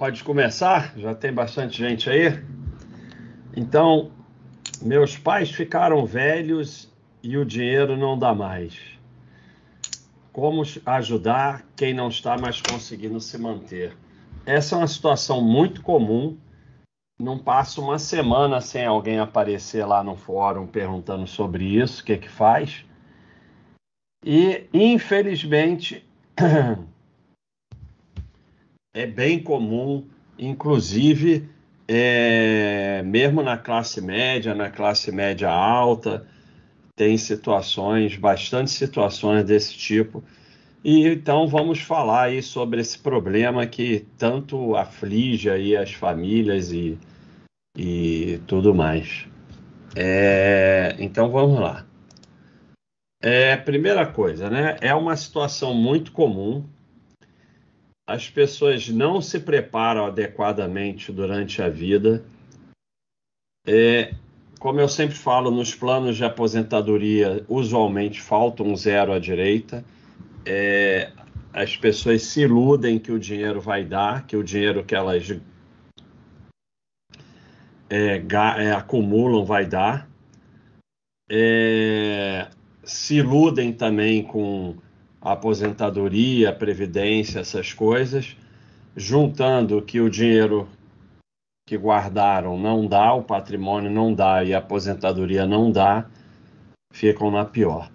Pode começar? Já tem bastante gente aí? Então, meus pais ficaram velhos e o dinheiro não dá mais. Como ajudar quem não está mais conseguindo se manter? Essa é uma situação muito comum. Não passa uma semana sem alguém aparecer lá no fórum perguntando sobre isso, o que que faz. E, infelizmente, é bem comum, inclusive, é, mesmo na classe média, na classe média alta, tem situações, bastante situações desse tipo. E então vamos falar aí sobre esse problema que tanto aflige aí as famílias e, e tudo mais. É, então vamos lá. É, primeira coisa, né? É uma situação muito comum as pessoas não se preparam adequadamente durante a vida. É, como eu sempre falo, nos planos de aposentadoria, usualmente falta um zero à direita. É, as pessoas se iludem que o dinheiro vai dar, que o dinheiro que elas é, é acumulam vai dar. É, se iludem também com aposentadoria, previdência, essas coisas, juntando que o dinheiro que guardaram não dá, o patrimônio não dá e a aposentadoria não dá, ficam na pior.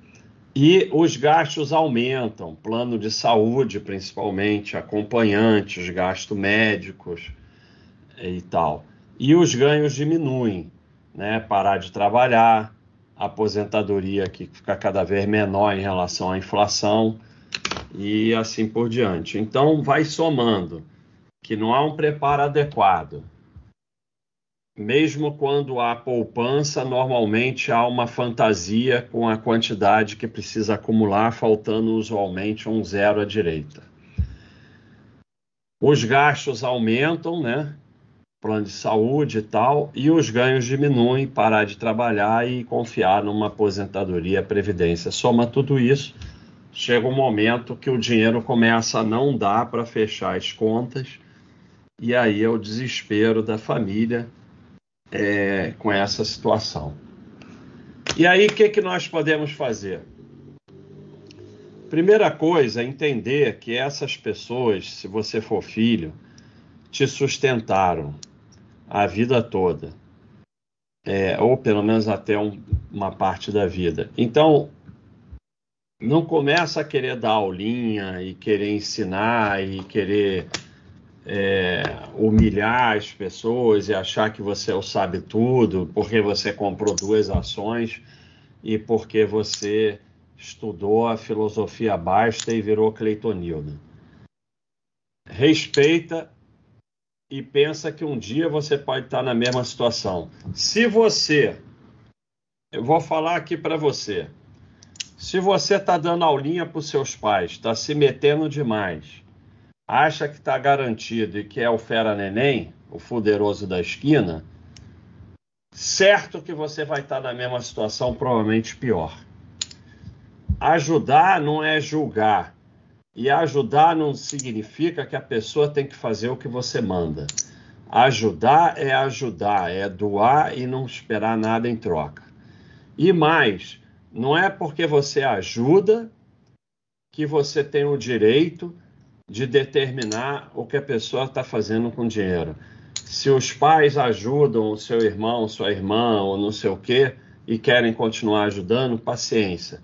E os gastos aumentam, plano de saúde principalmente, acompanhantes, gastos médicos e tal. E os ganhos diminuem, né? Parar de trabalhar, aposentadoria que fica cada vez menor em relação à inflação e assim por diante. Então, vai somando que não há um preparo adequado. Mesmo quando há poupança, normalmente há uma fantasia com a quantidade que precisa acumular, faltando usualmente um zero à direita. Os gastos aumentam, né? Plano de saúde e tal, e os ganhos diminuem, parar de trabalhar e confiar numa aposentadoria, previdência. Soma tudo isso, chega um momento que o dinheiro começa a não dar para fechar as contas, e aí é o desespero da família é, com essa situação. E aí, o que, que nós podemos fazer? Primeira coisa é entender que essas pessoas, se você for filho, te sustentaram a vida toda, é, ou pelo menos até um, uma parte da vida. Então, não começa a querer dar aulinha e querer ensinar e querer é, humilhar as pessoas e achar que você o sabe tudo porque você comprou duas ações e porque você estudou a filosofia basta e virou Cleitonildo. Respeita e pensa que um dia você pode estar na mesma situação. Se você, eu vou falar aqui para você, se você está dando aulinha para os seus pais, está se metendo demais, acha que está garantido e que é o fera neném, o fuderoso da esquina, certo que você vai estar na mesma situação, provavelmente pior. Ajudar não é julgar, e ajudar não significa que a pessoa tem que fazer o que você manda. Ajudar é ajudar, é doar e não esperar nada em troca. E mais, não é porque você ajuda que você tem o direito de determinar o que a pessoa está fazendo com o dinheiro. Se os pais ajudam o seu irmão, sua irmã ou não sei o quê e querem continuar ajudando, paciência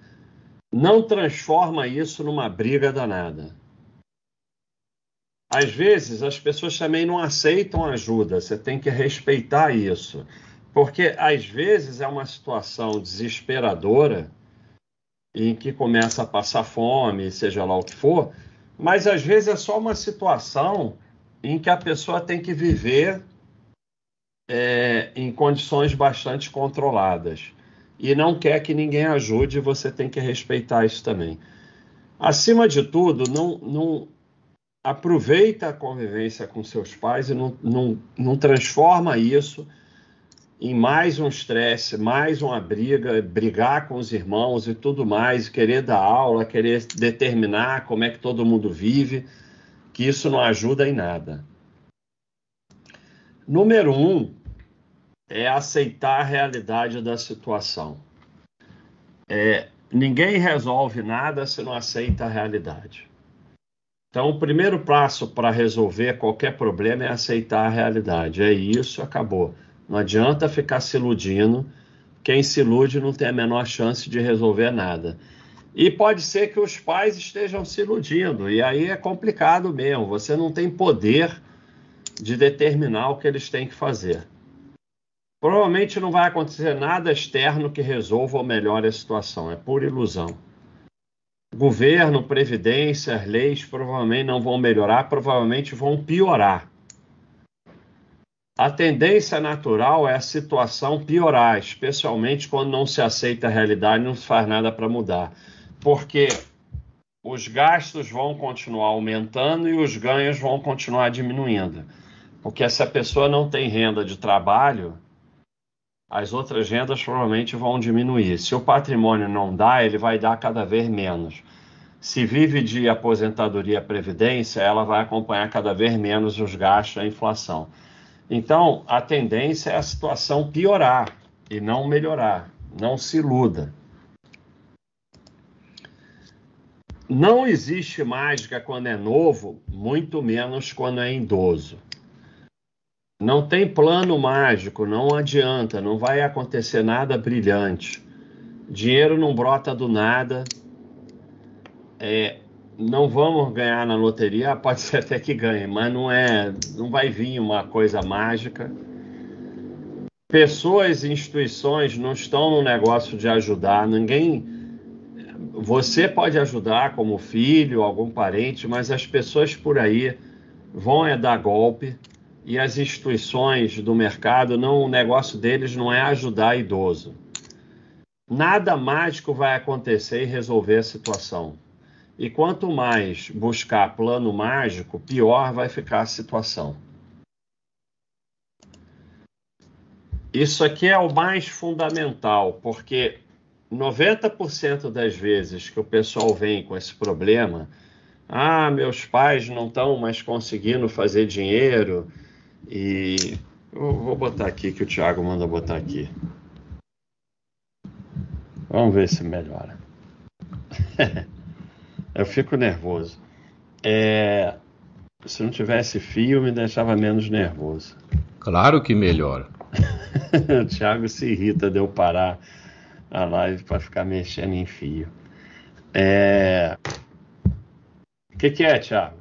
não transforma isso numa briga danada. Às vezes as pessoas também não aceitam ajuda, você tem que respeitar isso. Porque às vezes é uma situação desesperadora em que começa a passar fome, seja lá o que for, mas às vezes é só uma situação em que a pessoa tem que viver é, em condições bastante controladas e não quer que ninguém ajude, você tem que respeitar isso também. Acima de tudo, não, não aproveita a convivência com seus pais e não, não, não transforma isso em mais um estresse, mais uma briga, brigar com os irmãos e tudo mais, querer dar aula, querer determinar como é que todo mundo vive, que isso não ajuda em nada. Número um é aceitar a realidade da situação. É, ninguém resolve nada se não aceita a realidade. Então, o primeiro passo para resolver qualquer problema é aceitar a realidade. É isso, acabou. Não adianta ficar se iludindo. Quem se ilude não tem a menor chance de resolver nada. E pode ser que os pais estejam se iludindo, e aí é complicado mesmo. Você não tem poder de determinar o que eles têm que fazer. Provavelmente não vai acontecer nada externo que resolva ou melhore a situação, é pura ilusão. Governo, previdência, leis provavelmente não vão melhorar, provavelmente vão piorar. A tendência natural é a situação piorar, especialmente quando não se aceita a realidade e não se faz nada para mudar. Porque os gastos vão continuar aumentando e os ganhos vão continuar diminuindo. Porque se a pessoa não tem renda de trabalho, as outras rendas provavelmente vão diminuir. Se o patrimônio não dá, ele vai dar cada vez menos. Se vive de aposentadoria previdência, ela vai acompanhar cada vez menos os gastos da inflação. Então, a tendência é a situação piorar e não melhorar. Não se iluda. Não existe mágica quando é novo, muito menos quando é idoso. Não tem plano mágico, não adianta, não vai acontecer nada brilhante. Dinheiro não brota do nada. É, não vamos ganhar na loteria, pode ser até que ganhe, mas não é, não vai vir uma coisa mágica. Pessoas e instituições não estão no negócio de ajudar, ninguém você pode ajudar como filho, algum parente, mas as pessoas por aí vão é dar golpe, e as instituições do mercado, não, o negócio deles não é ajudar idoso. Nada mágico vai acontecer e resolver a situação. E quanto mais buscar plano mágico, pior vai ficar a situação. Isso aqui é o mais fundamental, porque 90% das vezes que o pessoal vem com esse problema, ah, meus pais não estão mais conseguindo fazer dinheiro, e eu vou botar aqui que o Thiago manda botar aqui. Vamos ver se melhora. eu fico nervoso. É, se não tivesse fio, me deixava menos nervoso. Claro que melhora. o Thiago se irrita de eu parar a live para ficar mexendo em fio. É... O que, que é, Thiago?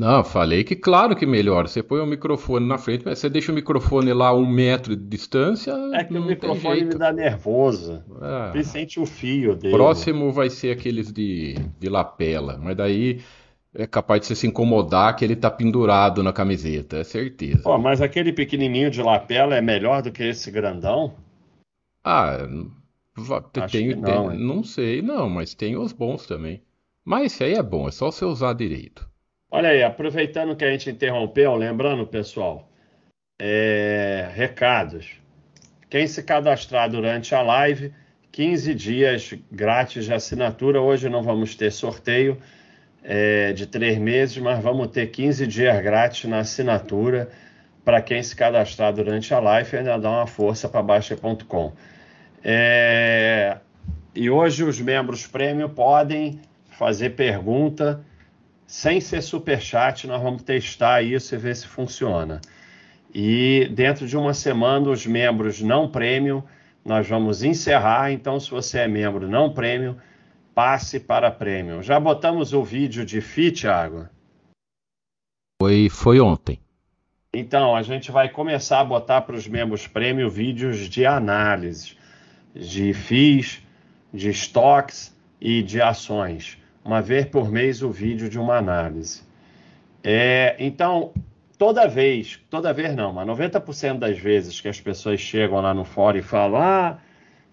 Não, falei que claro que melhor. Você põe o microfone na frente, mas você deixa o microfone lá a um metro de distância. É que o microfone me dá nervoso. É. Você sente o fio dele. Próximo vai ser aqueles de, de lapela, mas daí é capaz de você se incomodar que ele tá pendurado na camiseta, é certeza. Pô, mas aquele pequenininho de lapela é melhor do que esse grandão? Ah, tem, não, tem, não sei, não, mas tem os bons também. Mas esse aí é bom, é só você usar direito. Olha aí, aproveitando que a gente interrompeu, lembrando, pessoal, é, recados. Quem se cadastrar durante a live, 15 dias grátis de assinatura. Hoje não vamos ter sorteio é, de três meses, mas vamos ter 15 dias grátis na assinatura para quem se cadastrar durante a live ainda dá uma força para Baixa.com. É, e hoje os membros prêmio podem fazer pergunta sem ser super chat, nós vamos testar isso e ver se funciona. E dentro de uma semana, os membros não prêmio, nós vamos encerrar. Então, se você é membro não prêmio, passe para prêmio. Já botamos o vídeo de FI, Thiago? Foi, foi ontem. Então, a gente vai começar a botar para os membros prêmio vídeos de análise de FIIs, de estoques e de ações uma vez por mês o vídeo de uma análise. É, então, toda vez, toda vez não, mas 90% das vezes que as pessoas chegam lá no fórum e falam: ah,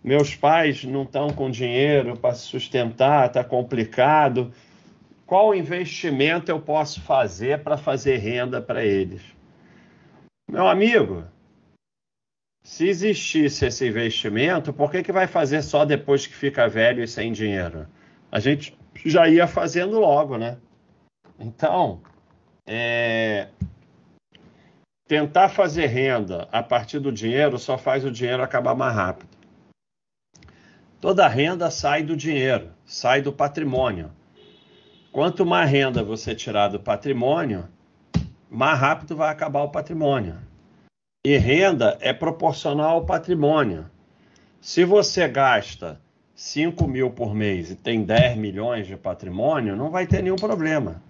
meus pais não estão com dinheiro para se sustentar, está complicado. Qual investimento eu posso fazer para fazer renda para eles? Meu amigo, se existisse esse investimento, por que, que vai fazer só depois que fica velho e sem dinheiro? A gente já ia fazendo logo, né? Então, é... tentar fazer renda a partir do dinheiro só faz o dinheiro acabar mais rápido. Toda renda sai do dinheiro, sai do patrimônio. Quanto mais renda você tirar do patrimônio, mais rápido vai acabar o patrimônio. E renda é proporcional ao patrimônio. Se você gasta 5 mil por mês e tem 10 milhões de patrimônio, não vai ter nenhum problema.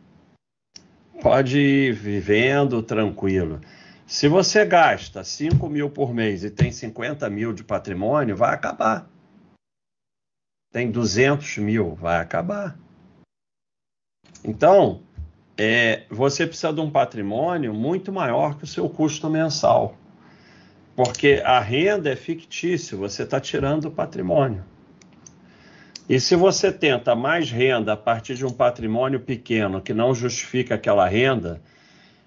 Pode ir vivendo tranquilo. Se você gasta 5 mil por mês e tem 50 mil de patrimônio, vai acabar tem 200 mil, vai acabar. Então, é, você precisa de um patrimônio muito maior que o seu custo mensal. Porque a renda é fictícia, você está tirando o patrimônio. E se você tenta mais renda a partir de um patrimônio pequeno que não justifica aquela renda,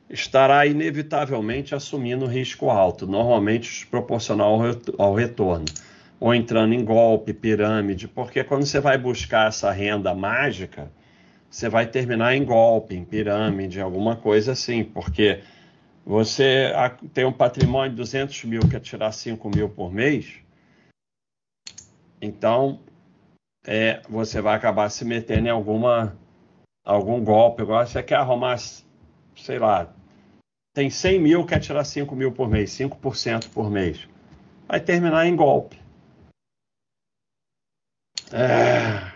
estará inevitavelmente assumindo risco alto, normalmente proporcional ao retorno ou entrando em golpe, pirâmide, porque quando você vai buscar essa renda mágica, você vai terminar em golpe, em pirâmide, alguma coisa assim, porque você tem um patrimônio de 200 mil, quer tirar 5 mil por mês, então é, você vai acabar se metendo em alguma algum golpe. Agora você quer arrumar, sei lá, tem 100 mil, quer tirar 5 mil por mês, 5% por mês. Vai terminar em golpe. É...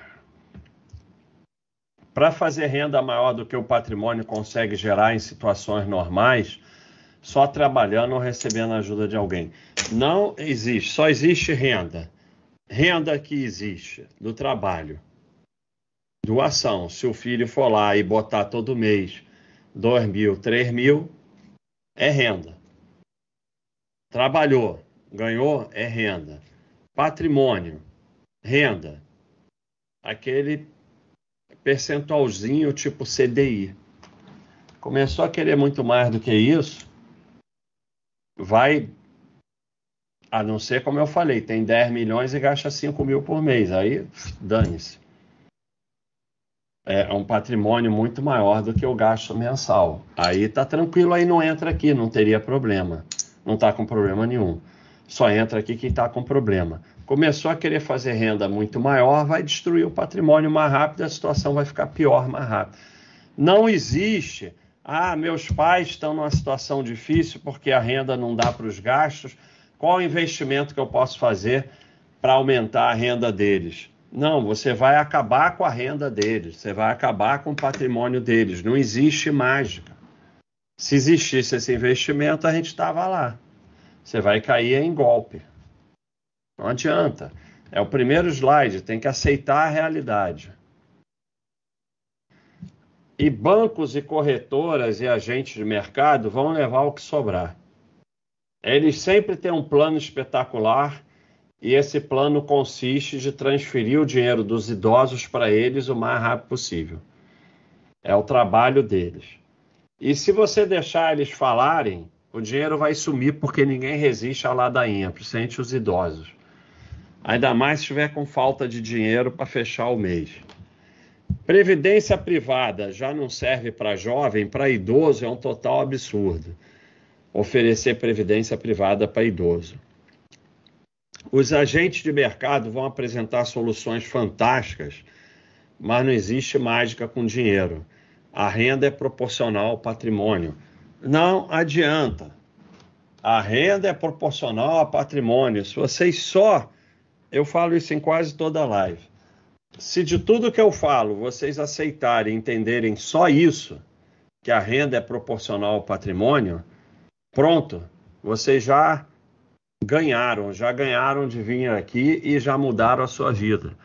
Para fazer renda maior do que o patrimônio consegue gerar em situações normais, só trabalhando ou recebendo ajuda de alguém. Não existe, só existe renda. Renda que existe do trabalho. Doação. Se o filho for lá e botar todo mês 2 mil, 3 mil, é renda. Trabalhou, ganhou, é renda. Patrimônio, renda aquele percentualzinho tipo CDI. Começou a querer muito mais do que isso, vai, a não ser como eu falei, tem 10 milhões e gasta 5 mil por mês, aí dane-se. É um patrimônio muito maior do que o gasto mensal. Aí tá tranquilo, aí não entra aqui, não teria problema. Não tá com problema nenhum. Só entra aqui quem tá com problema começou a querer fazer renda muito maior, vai destruir o patrimônio mais rápido, a situação vai ficar pior mais rápido. Não existe, ah, meus pais estão numa situação difícil porque a renda não dá para os gastos, qual o investimento que eu posso fazer para aumentar a renda deles? Não, você vai acabar com a renda deles, você vai acabar com o patrimônio deles. Não existe mágica. Se existisse esse investimento, a gente estava lá. Você vai cair em golpe. Não adianta. É o primeiro slide, tem que aceitar a realidade. E bancos e corretoras e agentes de mercado vão levar o que sobrar. Eles sempre têm um plano espetacular e esse plano consiste de transferir o dinheiro dos idosos para eles o mais rápido possível. É o trabalho deles. E se você deixar eles falarem, o dinheiro vai sumir porque ninguém resiste à ladainha, principalmente os idosos. Ainda mais se estiver com falta de dinheiro para fechar o mês. Previdência privada já não serve para jovem, para idoso é um total absurdo. Oferecer previdência privada para idoso. Os agentes de mercado vão apresentar soluções fantásticas, mas não existe mágica com dinheiro. A renda é proporcional ao patrimônio. Não adianta. A renda é proporcional ao patrimônio. Se vocês só eu falo isso em quase toda live. Se de tudo que eu falo vocês aceitarem, entenderem só isso, que a renda é proporcional ao patrimônio, pronto, vocês já ganharam, já ganharam de vir aqui e já mudaram a sua vida.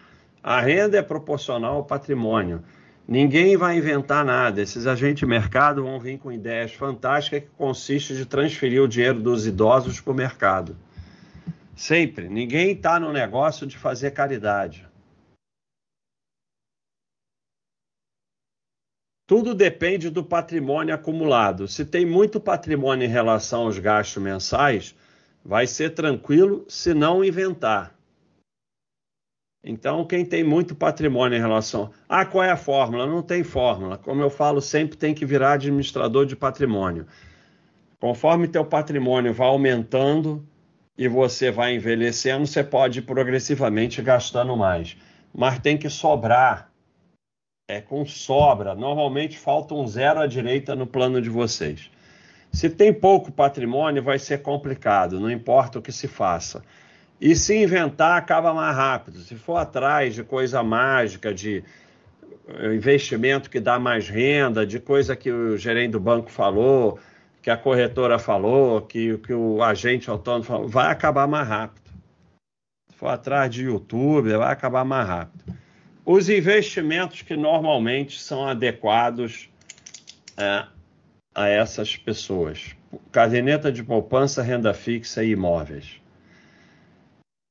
A renda é proporcional ao patrimônio. Ninguém vai inventar nada. Esses agentes de mercado vão vir com ideias fantásticas que consistem de transferir o dinheiro dos idosos para o mercado. Sempre. Ninguém está no negócio de fazer caridade. Tudo depende do patrimônio acumulado. Se tem muito patrimônio em relação aos gastos mensais, vai ser tranquilo se não inventar. Então, quem tem muito patrimônio em relação. Ah, qual é a fórmula? Não tem fórmula. Como eu falo, sempre tem que virar administrador de patrimônio. Conforme teu patrimônio vai aumentando e você vai envelhecendo, você pode progressivamente gastando mais. Mas tem que sobrar. É com sobra. Normalmente falta um zero à direita no plano de vocês. Se tem pouco patrimônio, vai ser complicado, não importa o que se faça. E se inventar, acaba mais rápido. Se for atrás de coisa mágica, de eh, investimento que dá mais renda, de coisa que o gerente do banco falou, que a corretora falou, que, que o agente autônomo falou, vai acabar mais rápido. Se for atrás de YouTube, vai acabar mais rápido. Os investimentos que normalmente são adequados é, a essas pessoas: caderneta de poupança, renda fixa e imóveis.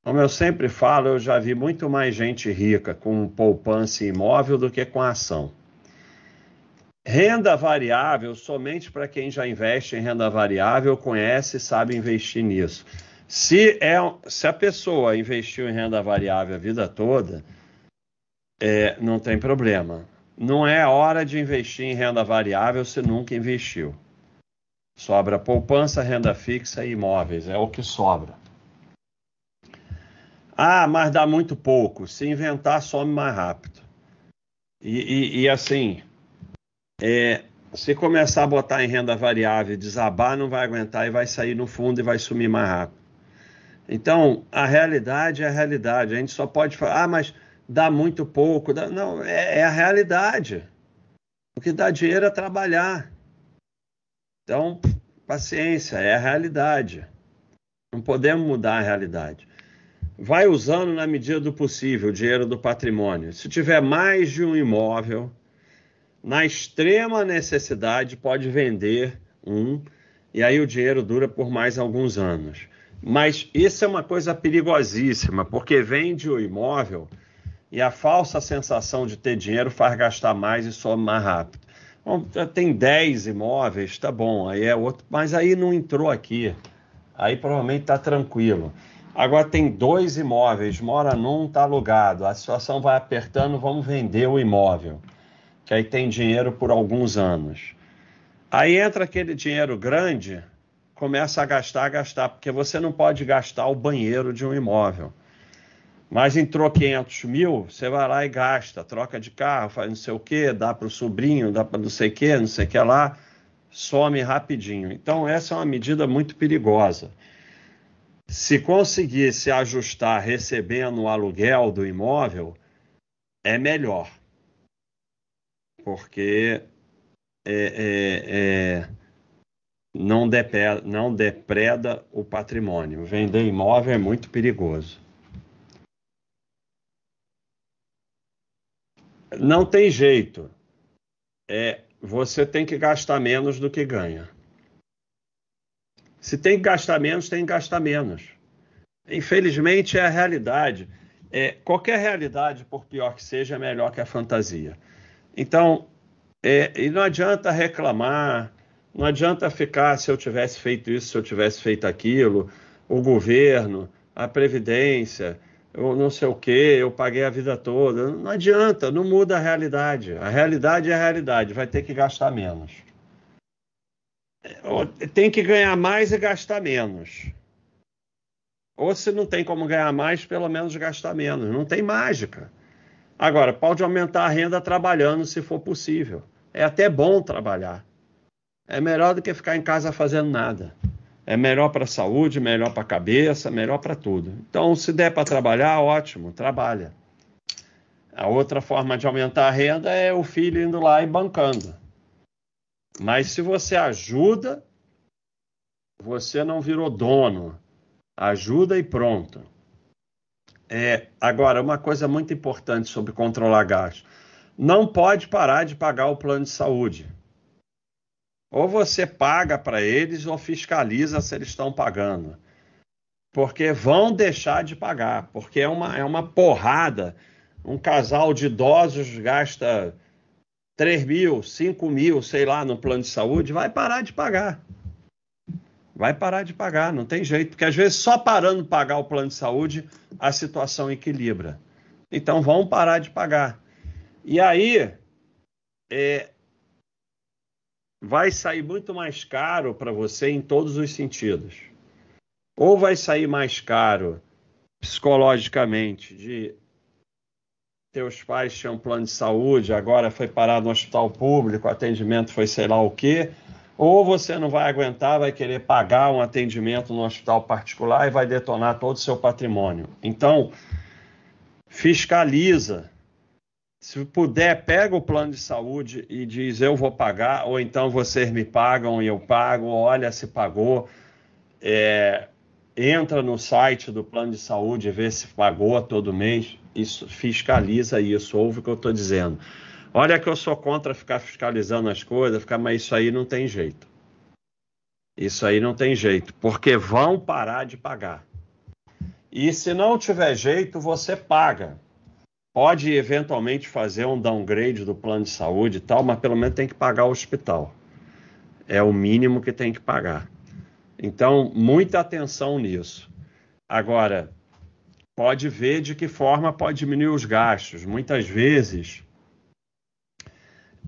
Como eu sempre falo, eu já vi muito mais gente rica com poupança e imóvel do que com ação. Renda variável, somente para quem já investe em renda variável, conhece e sabe investir nisso. Se, é, se a pessoa investiu em renda variável a vida toda, é, não tem problema. Não é hora de investir em renda variável se nunca investiu. Sobra poupança, renda fixa e imóveis, é o que sobra. Ah, mas dá muito pouco. Se inventar, some mais rápido. E, e, e assim, é, se começar a botar em renda variável desabar, não vai aguentar e vai sair no fundo e vai sumir mais rápido. Então, a realidade é a realidade. A gente só pode falar, ah, mas dá muito pouco. Dá... Não, é, é a realidade. O que dá dinheiro é trabalhar. Então, paciência, é a realidade. Não podemos mudar a realidade vai usando na medida do possível o dinheiro do patrimônio. Se tiver mais de um imóvel, na extrema necessidade, pode vender um e aí o dinheiro dura por mais alguns anos. Mas isso é uma coisa perigosíssima, porque vende o imóvel e a falsa sensação de ter dinheiro faz gastar mais e some mais rápido. Bom, tem 10 imóveis, tá bom, aí é outro, mas aí não entrou aqui. Aí provavelmente está tranquilo. Agora tem dois imóveis, mora num, está alugado. A situação vai apertando, vamos vender o imóvel, que aí tem dinheiro por alguns anos. Aí entra aquele dinheiro grande, começa a gastar, gastar, porque você não pode gastar o banheiro de um imóvel. Mas entrou 500 mil, você vai lá e gasta, troca de carro, faz não sei o que, dá para o sobrinho, dá para não sei o que, não sei o que lá, some rapidinho. Então, essa é uma medida muito perigosa. Se conseguir se ajustar recebendo o aluguel do imóvel, é melhor. Porque é, é, é, não, depreda, não depreda o patrimônio. Vender imóvel é muito perigoso. Não tem jeito. É, você tem que gastar menos do que ganha. Se tem que gastar menos, tem que gastar menos. Infelizmente é a realidade. É, qualquer realidade, por pior que seja, é melhor que a fantasia. Então, é, e não adianta reclamar, não adianta ficar se eu tivesse feito isso, se eu tivesse feito aquilo, o governo, a previdência, eu não sei o que, eu paguei a vida toda. Não adianta, não muda a realidade. A realidade é a realidade, vai ter que gastar menos tem que ganhar mais e gastar menos. Ou se não tem como ganhar mais, pelo menos gastar menos. Não tem mágica. Agora, pode aumentar a renda trabalhando se for possível. É até bom trabalhar. É melhor do que ficar em casa fazendo nada. É melhor para a saúde, melhor para a cabeça, melhor para tudo. Então, se der para trabalhar, ótimo, trabalha. A outra forma de aumentar a renda é o filho indo lá e bancando. Mas se você ajuda, você não virou dono. Ajuda e pronto. É, agora, uma coisa muito importante sobre controlar gastos. Não pode parar de pagar o plano de saúde. Ou você paga para eles ou fiscaliza se eles estão pagando. Porque vão deixar de pagar. Porque é uma, é uma porrada. Um casal de idosos gasta 3 mil, 5 mil, sei lá, no plano de saúde, vai parar de pagar. Vai parar de pagar, não tem jeito, porque às vezes só parando de pagar o plano de saúde a situação equilibra. Então vão parar de pagar. E aí, é, vai sair muito mais caro para você em todos os sentidos. Ou vai sair mais caro psicologicamente de teus pais tinham um plano de saúde, agora foi parar no hospital público, o atendimento foi sei lá o quê, ou você não vai aguentar, vai querer pagar um atendimento no hospital particular e vai detonar todo o seu patrimônio. Então, fiscaliza. Se puder, pega o plano de saúde e diz eu vou pagar, ou então vocês me pagam e eu pago, olha se pagou. É, entra no site do plano de saúde e vê se pagou todo mês. Isso fiscaliza isso, ouve o que eu estou dizendo. Olha que eu sou contra ficar fiscalizando as coisas, ficar, mas isso aí não tem jeito. Isso aí não tem jeito, porque vão parar de pagar. E se não tiver jeito, você paga. Pode eventualmente fazer um downgrade do plano de saúde e tal, mas pelo menos tem que pagar o hospital. É o mínimo que tem que pagar. Então, muita atenção nisso. Agora, pode ver de que forma pode diminuir os gastos. Muitas vezes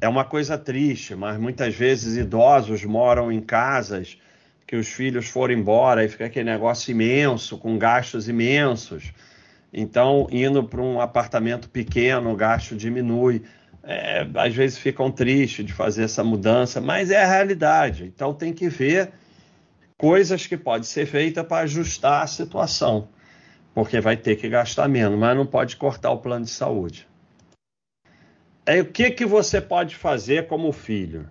é uma coisa triste, mas muitas vezes idosos moram em casas que os filhos foram embora e fica aquele negócio imenso, com gastos imensos. Então, indo para um apartamento pequeno, o gasto diminui. É, às vezes ficam tristes de fazer essa mudança, mas é a realidade. Então, tem que ver coisas que podem ser feitas para ajustar a situação, porque vai ter que gastar menos, mas não pode cortar o plano de saúde. É o que, que você pode fazer como filho?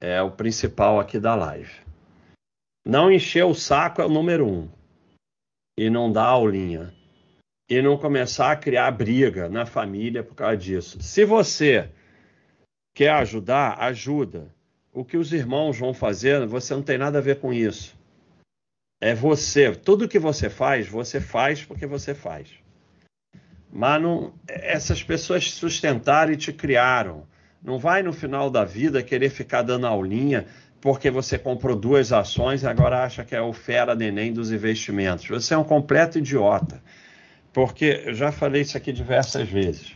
É o principal aqui da live. Não encher o saco é o número um. E não dar aulinha. E não começar a criar briga na família por causa disso. Se você quer ajudar, ajuda. O que os irmãos vão fazer, você não tem nada a ver com isso. É você. Tudo que você faz, você faz porque você faz. Mas não, essas pessoas te sustentaram e te criaram. Não vai no final da vida querer ficar dando aulinha porque você comprou duas ações e agora acha que é o fera neném dos investimentos. Você é um completo idiota. Porque eu já falei isso aqui diversas vezes.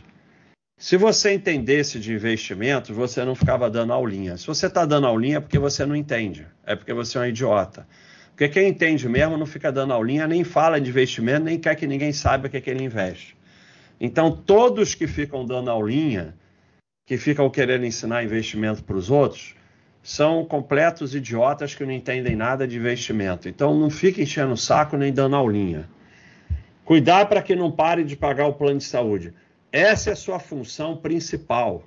Se você entendesse de investimentos, você não ficava dando aulinha. Se você está dando aulinha é porque você não entende. É porque você é um idiota. Porque quem entende mesmo não fica dando aulinha, nem fala de investimento, nem quer que ninguém saiba o que, é que ele investe. Então, todos que ficam dando aulinha, que ficam querendo ensinar investimento para os outros, são completos idiotas que não entendem nada de investimento. Então não fique enchendo o saco nem dando aulinha. Cuidar para que não pare de pagar o plano de saúde. Essa é a sua função principal.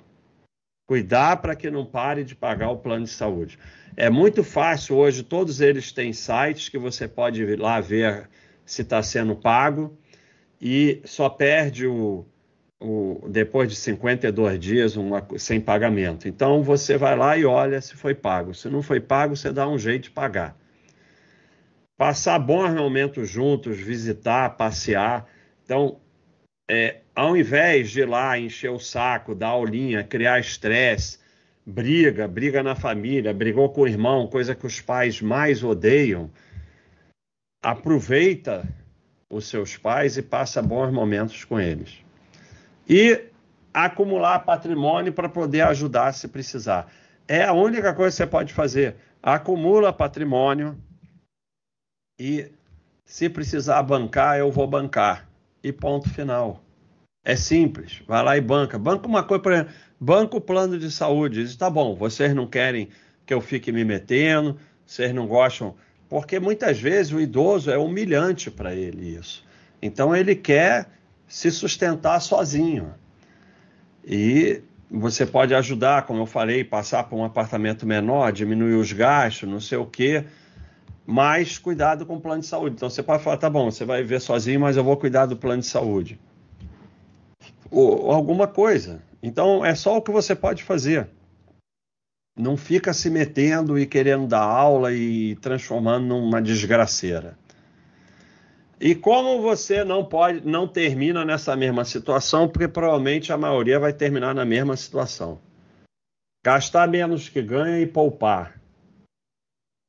Cuidar para que não pare de pagar o plano de saúde. É muito fácil hoje, todos eles têm sites que você pode ir lá ver se está sendo pago e só perde o, o, depois de 52 dias uma, sem pagamento. Então você vai lá e olha se foi pago. Se não foi pago, você dá um jeito de pagar. Passar bons momentos juntos, visitar, passear. Então, é, ao invés de ir lá encher o saco, dar aulinha, criar estresse, briga, briga na família, brigou com o irmão, coisa que os pais mais odeiam, aproveita os seus pais e passa bons momentos com eles e acumular patrimônio para poder ajudar se precisar. É a única coisa que você pode fazer. Acumula patrimônio e se precisar bancar, eu vou bancar. E ponto final. É simples. Vai lá e banca. Banca uma coisa, por exemplo, banca o plano de saúde. Diz, tá bom, vocês não querem que eu fique me metendo, vocês não gostam. Porque muitas vezes o idoso é humilhante para ele isso. Então ele quer se sustentar sozinho. E você pode ajudar, como eu falei, passar para um apartamento menor, diminuir os gastos, não sei o quê, mas cuidado com o plano de saúde. Então você pode falar, tá bom, você vai viver sozinho, mas eu vou cuidar do plano de saúde. Ou alguma coisa. Então é só o que você pode fazer. Não fica se metendo e querendo dar aula e transformando numa desgraceira. E como você não pode, não termina nessa mesma situação, porque provavelmente a maioria vai terminar na mesma situação. Gastar menos que ganha e poupar.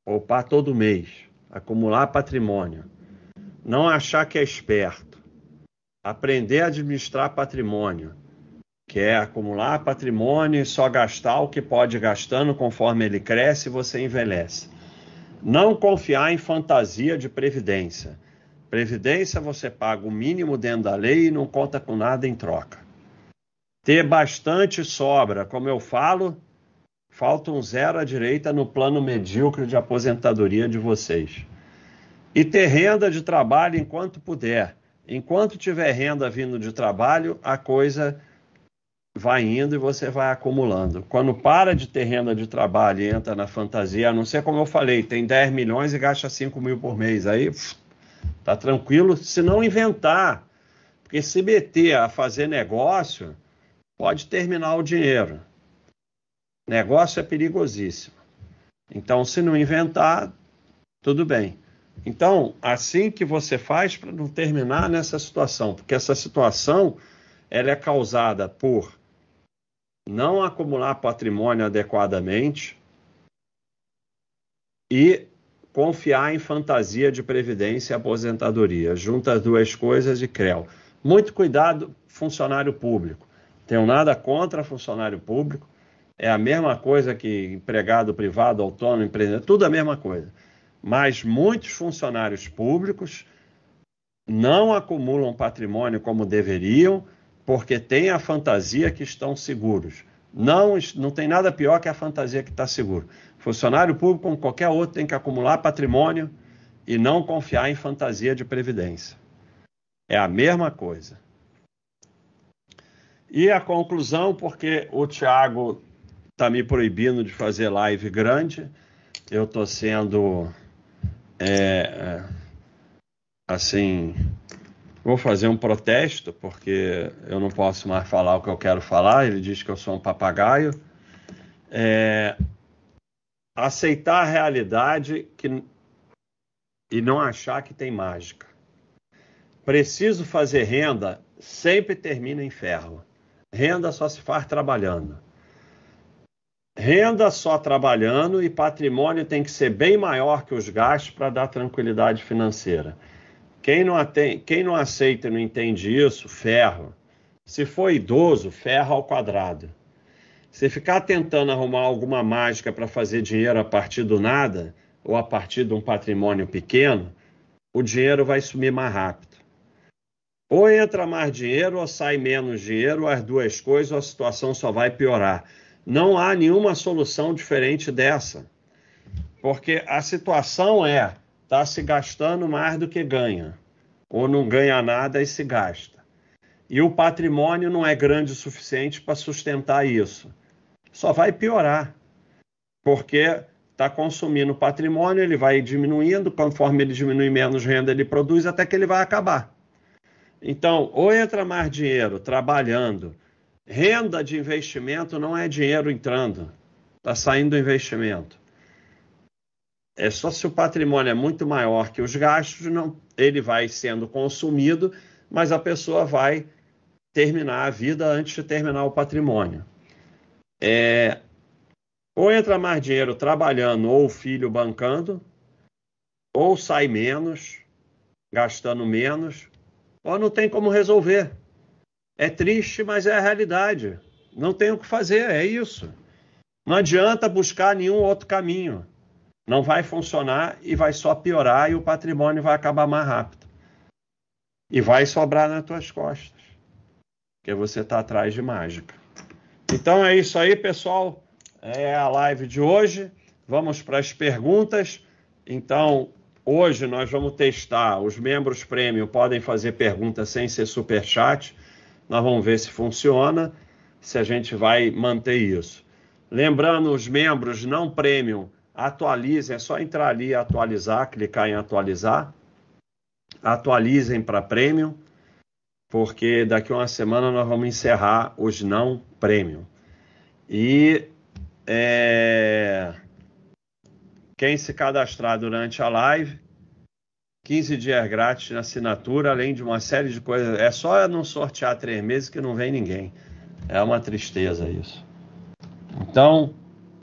Poupar todo mês. Acumular patrimônio. Não achar que é esperto. Aprender a administrar patrimônio. que é acumular patrimônio e só gastar o que pode gastando conforme ele cresce e você envelhece. Não confiar em fantasia de previdência. Previdência você paga o mínimo dentro da lei e não conta com nada em troca. Ter bastante sobra, como eu falo, falta um zero à direita no plano medíocre de aposentadoria de vocês. E ter renda de trabalho enquanto puder. Enquanto tiver renda vindo de trabalho, a coisa vai indo e você vai acumulando. Quando para de ter renda de trabalho e entra na fantasia, a não ser como eu falei, tem 10 milhões e gasta 5 mil por mês, aí tá tranquilo, se não inventar. Porque se meter a fazer negócio, pode terminar o dinheiro. Negócio é perigosíssimo. Então, se não inventar, tudo bem. Então, assim que você faz para não terminar nessa situação, porque essa situação ela é causada por não acumular patrimônio adequadamente e confiar em fantasia de previdência e aposentadoria. Junta as duas coisas e creu. Muito cuidado, funcionário público. Tenho nada contra funcionário público. É a mesma coisa que empregado privado, autônomo, empreendedor, tudo a mesma coisa. Mas muitos funcionários públicos não acumulam patrimônio como deveriam porque tem a fantasia que estão seguros. Não, não tem nada pior que a fantasia que está seguro. Funcionário público, como qualquer outro, tem que acumular patrimônio e não confiar em fantasia de previdência. É a mesma coisa. E a conclusão, porque o Tiago está me proibindo de fazer live grande, eu estou sendo é, é assim Vou fazer um protesto, porque eu não posso mais falar o que eu quero falar. Ele diz que eu sou um papagaio. É... Aceitar a realidade que... e não achar que tem mágica. Preciso fazer renda, sempre termina em ferro. Renda só se faz trabalhando. Renda só trabalhando e patrimônio tem que ser bem maior que os gastos para dar tranquilidade financeira. Quem não, atende, quem não aceita e não entende isso, ferro. Se for idoso, ferro ao quadrado. Se ficar tentando arrumar alguma mágica para fazer dinheiro a partir do nada, ou a partir de um patrimônio pequeno, o dinheiro vai sumir mais rápido. Ou entra mais dinheiro, ou sai menos dinheiro, ou as duas coisas, ou a situação só vai piorar. Não há nenhuma solução diferente dessa. Porque a situação é está se gastando mais do que ganha, ou não ganha nada e se gasta. E o patrimônio não é grande o suficiente para sustentar isso. Só vai piorar, porque está consumindo patrimônio, ele vai diminuindo, conforme ele diminui menos renda, ele produz até que ele vai acabar. Então, ou entra mais dinheiro trabalhando, renda de investimento não é dinheiro entrando, está saindo do investimento. É só se o patrimônio é muito maior que os gastos, não, ele vai sendo consumido, mas a pessoa vai terminar a vida antes de terminar o patrimônio. É, ou entra mais dinheiro trabalhando ou o filho bancando, ou sai menos, gastando menos, ou não tem como resolver. É triste, mas é a realidade. Não tem o que fazer, é isso. Não adianta buscar nenhum outro caminho não vai funcionar e vai só piorar e o patrimônio vai acabar mais rápido. E vai sobrar nas tuas costas, porque você está atrás de mágica. Então é isso aí, pessoal. É a live de hoje. Vamos para as perguntas. Então, hoje nós vamos testar. Os membros premium podem fazer perguntas sem ser super chat. Nós vamos ver se funciona, se a gente vai manter isso. Lembrando, os membros não premium atualizem, é só entrar ali e atualizar, clicar em atualizar. Atualizem para Premium, porque daqui a uma semana nós vamos encerrar os não Premium. E é, quem se cadastrar durante a live, 15 dias grátis na assinatura, além de uma série de coisas. É só não sortear três meses que não vem ninguém. É uma tristeza isso. Então,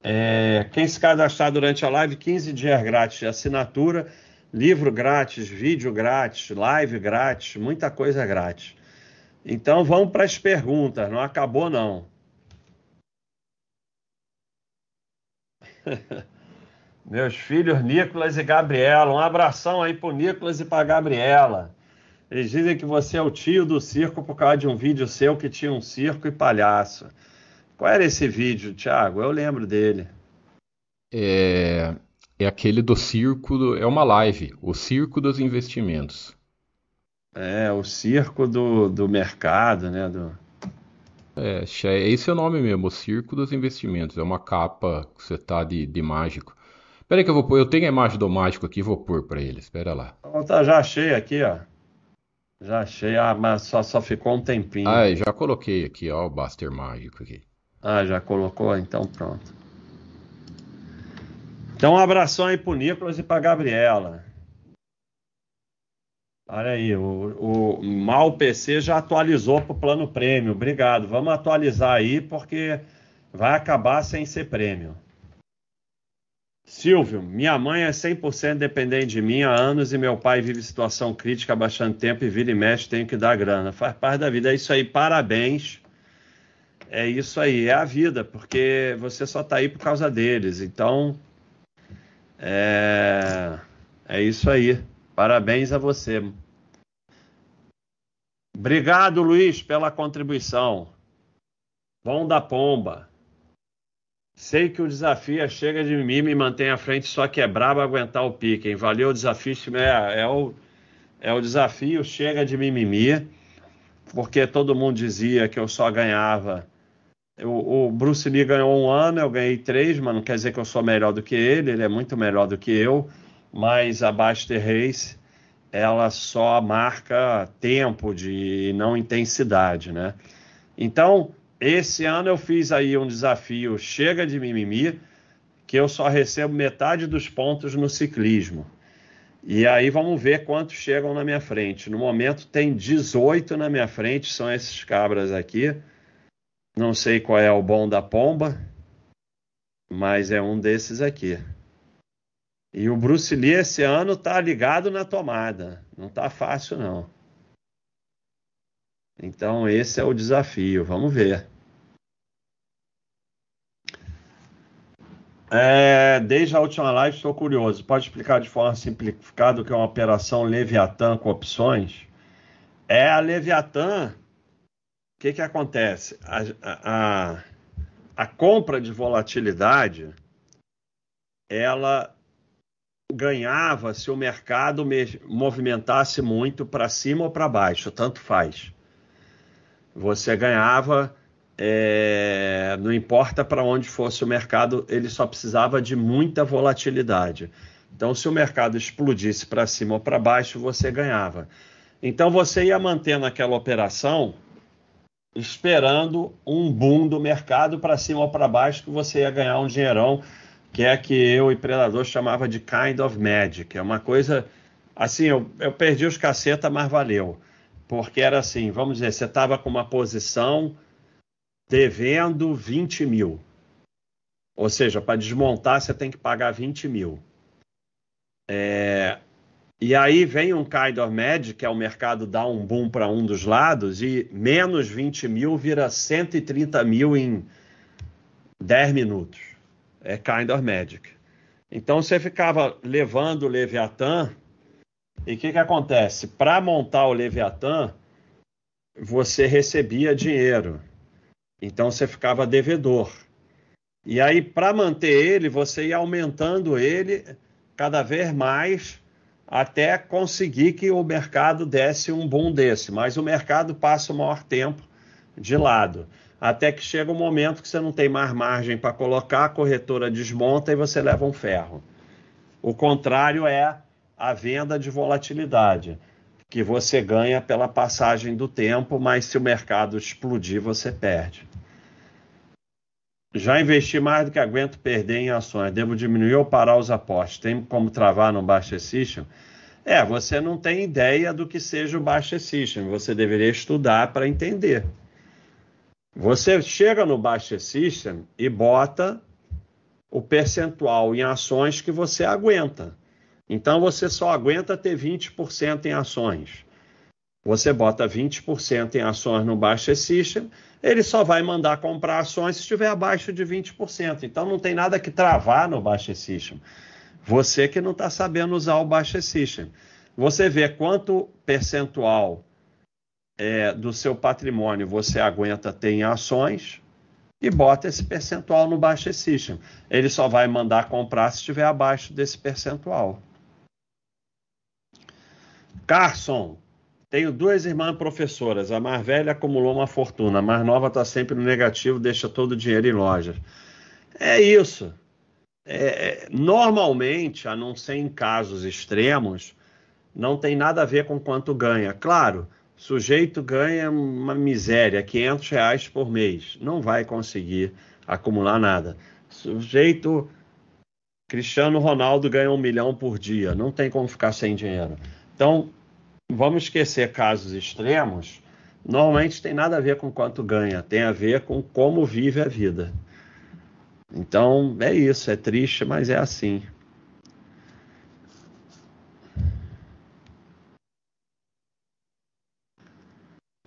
é, quem se cadastrar durante a live, 15 dias grátis de assinatura, livro grátis, vídeo grátis, live grátis, muita coisa grátis. Então vamos para as perguntas, não acabou não. Meus filhos Nicolas e Gabriela, um abração aí pro Nicolas e pra Gabriela. Eles dizem que você é o tio do circo por causa de um vídeo seu que tinha um circo e palhaço. Qual era esse vídeo, Thiago? Eu lembro dele. É, é aquele do circo, do, é uma live, o Circo dos Investimentos. É, o circo do, do mercado, né? Do... É, é, esse é o nome mesmo, o Circo dos Investimentos. É uma capa que você tá de, de mágico. Espera aí que eu vou pôr, eu tenho a imagem do mágico aqui, vou pôr para ele, espera lá. Então, tá, já achei aqui, ó. Já achei, ah, mas só, só ficou um tempinho. Ah, já coloquei aqui, ó, o Buster mágico aqui. Ah, já colocou? Então pronto. Então um abração aí pro Nicolas e pra Gabriela. Olha aí, o, o Mal PC já atualizou para o plano prêmio. Obrigado. Vamos atualizar aí porque vai acabar sem ser prêmio. Silvio, minha mãe é 100% dependente de mim há anos e meu pai vive situação crítica há bastante tempo e vira e mexe, tenho que dar grana. Faz parte da vida. É isso aí, parabéns. É isso aí, é a vida, porque você só está aí por causa deles. Então, é, é isso aí. Parabéns a você. Obrigado, Luiz, pela contribuição. Bom da pomba. Sei que o desafio é chega de mim, me mantém à frente, só que é brabo aguentar o pique. Hein? Valeu o desafio, é, é, o, é o desafio chega de mimimi, porque todo mundo dizia que eu só ganhava. O, o Bruce Lee ganhou um ano, eu ganhei três, mas não quer dizer que eu sou melhor do que ele, ele é muito melhor do que eu mas a Baster Race ela só marca tempo de não intensidade, né? Então, esse ano eu fiz aí um desafio chega de mimimi, que eu só recebo metade dos pontos no ciclismo. E aí vamos ver quantos chegam na minha frente. No momento tem 18 na minha frente, são esses cabras aqui. Não sei qual é o bom da pomba, mas é um desses aqui. E o Bruce Lee esse ano tá ligado na tomada. Não tá fácil, não. Então, esse é o desafio. Vamos ver. É, desde a última live estou curioso. Pode explicar de forma simplificada o que é uma operação Leviatã com opções? É a Leviatã. O que, que acontece? A, a, a compra de volatilidade ela ganhava se o mercado movimentasse muito para cima ou para baixo, tanto faz. Você ganhava, é, não importa para onde fosse o mercado, ele só precisava de muita volatilidade. Então, se o mercado explodisse para cima ou para baixo, você ganhava. Então, você ia mantendo aquela operação esperando um boom do mercado para cima ou para baixo, que você ia ganhar um dinheirão que é a que eu e Predador chamava de kind of magic. É uma coisa assim, eu, eu perdi os caceta, mas valeu. Porque era assim, vamos dizer, você estava com uma posição devendo 20 mil. Ou seja, para desmontar você tem que pagar 20 mil. É, e aí vem um kind of magic, que é o mercado dá um boom para um dos lados, e menos 20 mil vira 130 mil em 10 minutos é kind of magic. Então você ficava levando o Leviatã, e o que, que acontece? Para montar o Leviatã, você recebia dinheiro. Então você ficava devedor. E aí, para manter ele, você ia aumentando ele cada vez mais até conseguir que o mercado desse um boom desse. Mas o mercado passa o maior tempo de lado até que chega um momento que você não tem mais margem para colocar, a corretora desmonta e você leva um ferro. O contrário é a venda de volatilidade, que você ganha pela passagem do tempo, mas se o mercado explodir, você perde. Já investi mais do que aguento perder em ações. Devo diminuir ou parar os apostos? Tem como travar no Baixa System? É, você não tem ideia do que seja o Baixa System. Você deveria estudar para entender. Você chega no Baixa System e bota o percentual em ações que você aguenta. Então você só aguenta ter 20% em ações. Você bota 20% em ações no Baixa System, ele só vai mandar comprar ações se estiver abaixo de 20%. Então não tem nada que travar no Baixa System. Você que não está sabendo usar o Baixa System. Você vê quanto percentual é, do seu patrimônio você aguenta ter em ações e bota esse percentual no Baixa System. Ele só vai mandar comprar se estiver abaixo desse percentual. Carson, tenho duas irmãs professoras. A mais velha acumulou uma fortuna, a mais nova está sempre no negativo, deixa todo o dinheiro em lojas. É isso. É, é, normalmente, a não ser em casos extremos, não tem nada a ver com quanto ganha. Claro, sujeito ganha uma miséria, 500 reais por mês, não vai conseguir acumular nada. Sujeito Cristiano Ronaldo ganha um milhão por dia, não tem como ficar sem dinheiro. Então, vamos esquecer casos extremos, normalmente tem nada a ver com quanto ganha, tem a ver com como vive a vida. Então é isso, é triste, mas é assim.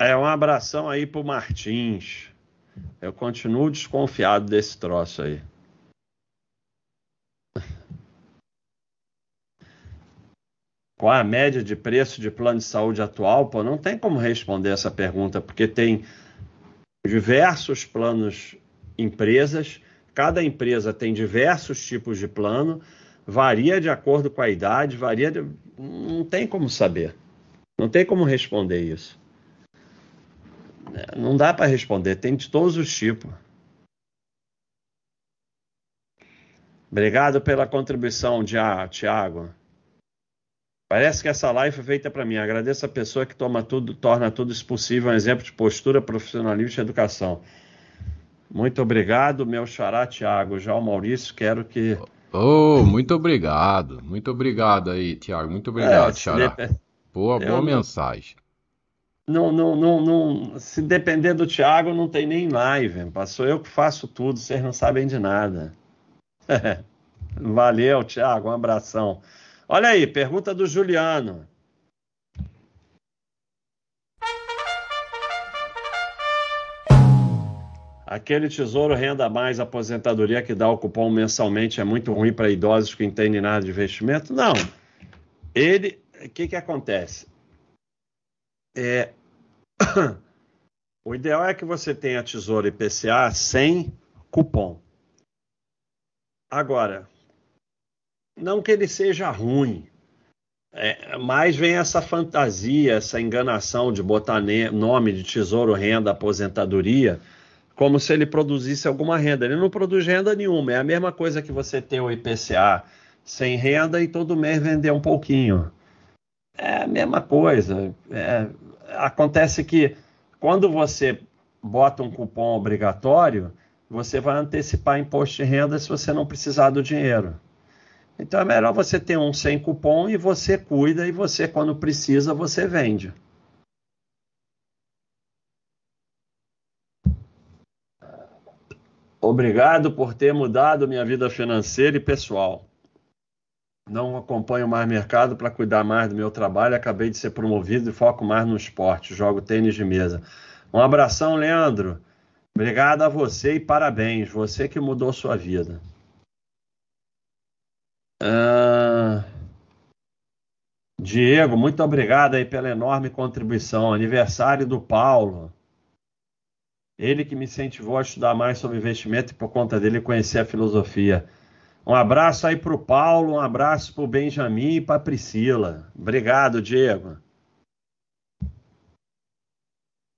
É um abração aí pro Martins. Eu continuo desconfiado desse troço aí. qual a média de preço de plano de saúde atual? Pô, não tem como responder essa pergunta, porque tem diversos planos empresas, cada empresa tem diversos tipos de plano, varia de acordo com a idade, varia de... não tem como saber. Não tem como responder isso. Não dá para responder, tem de todos os tipos. Obrigado pela contribuição, Tiago. Parece que essa live foi feita para mim. Agradeço a pessoa que toma tudo, torna tudo isso possível, um exemplo de postura, profissionalismo e educação. Muito obrigado, meu xará Tiago. Já o Maurício, quero que. Oh, muito obrigado. Muito obrigado aí, Tiago. Muito obrigado, é, xará. Boa, boa não... mensagem. Não, não, não, não, se depender do Tiago, não tem nem live. Passou eu que faço tudo, vocês não sabem de nada. Valeu, Tiago, um abração. Olha aí, pergunta do Juliano. Aquele tesouro renda mais aposentadoria que dá o cupom mensalmente é muito ruim para idosos que entendem nada de investimento? Não. Ele, o que, que acontece? É, o ideal é que você tenha tesouro IPCA sem cupom. Agora, não que ele seja ruim, é, mas vem essa fantasia, essa enganação de botar nome de tesouro, renda, aposentadoria, como se ele produzisse alguma renda. Ele não produz renda nenhuma. É a mesma coisa que você ter o IPCA sem renda e todo mês vender um pouquinho. É a mesma coisa. É, acontece que quando você bota um cupom obrigatório, você vai antecipar imposto de renda se você não precisar do dinheiro. Então é melhor você ter um sem cupom e você cuida e você, quando precisa, você vende. Obrigado por ter mudado minha vida financeira e pessoal. Não acompanho mais mercado para cuidar mais do meu trabalho. Acabei de ser promovido e foco mais no esporte. Jogo tênis de mesa. Um abração, Leandro. Obrigado a você e parabéns. Você que mudou sua vida. Ah, Diego, muito obrigado aí pela enorme contribuição. Aniversário do Paulo. Ele que me incentivou a estudar mais sobre investimento e por conta dele conhecer a filosofia. Um abraço aí para o Paulo, um abraço para o Benjamin e para a Priscila. Obrigado, Diego.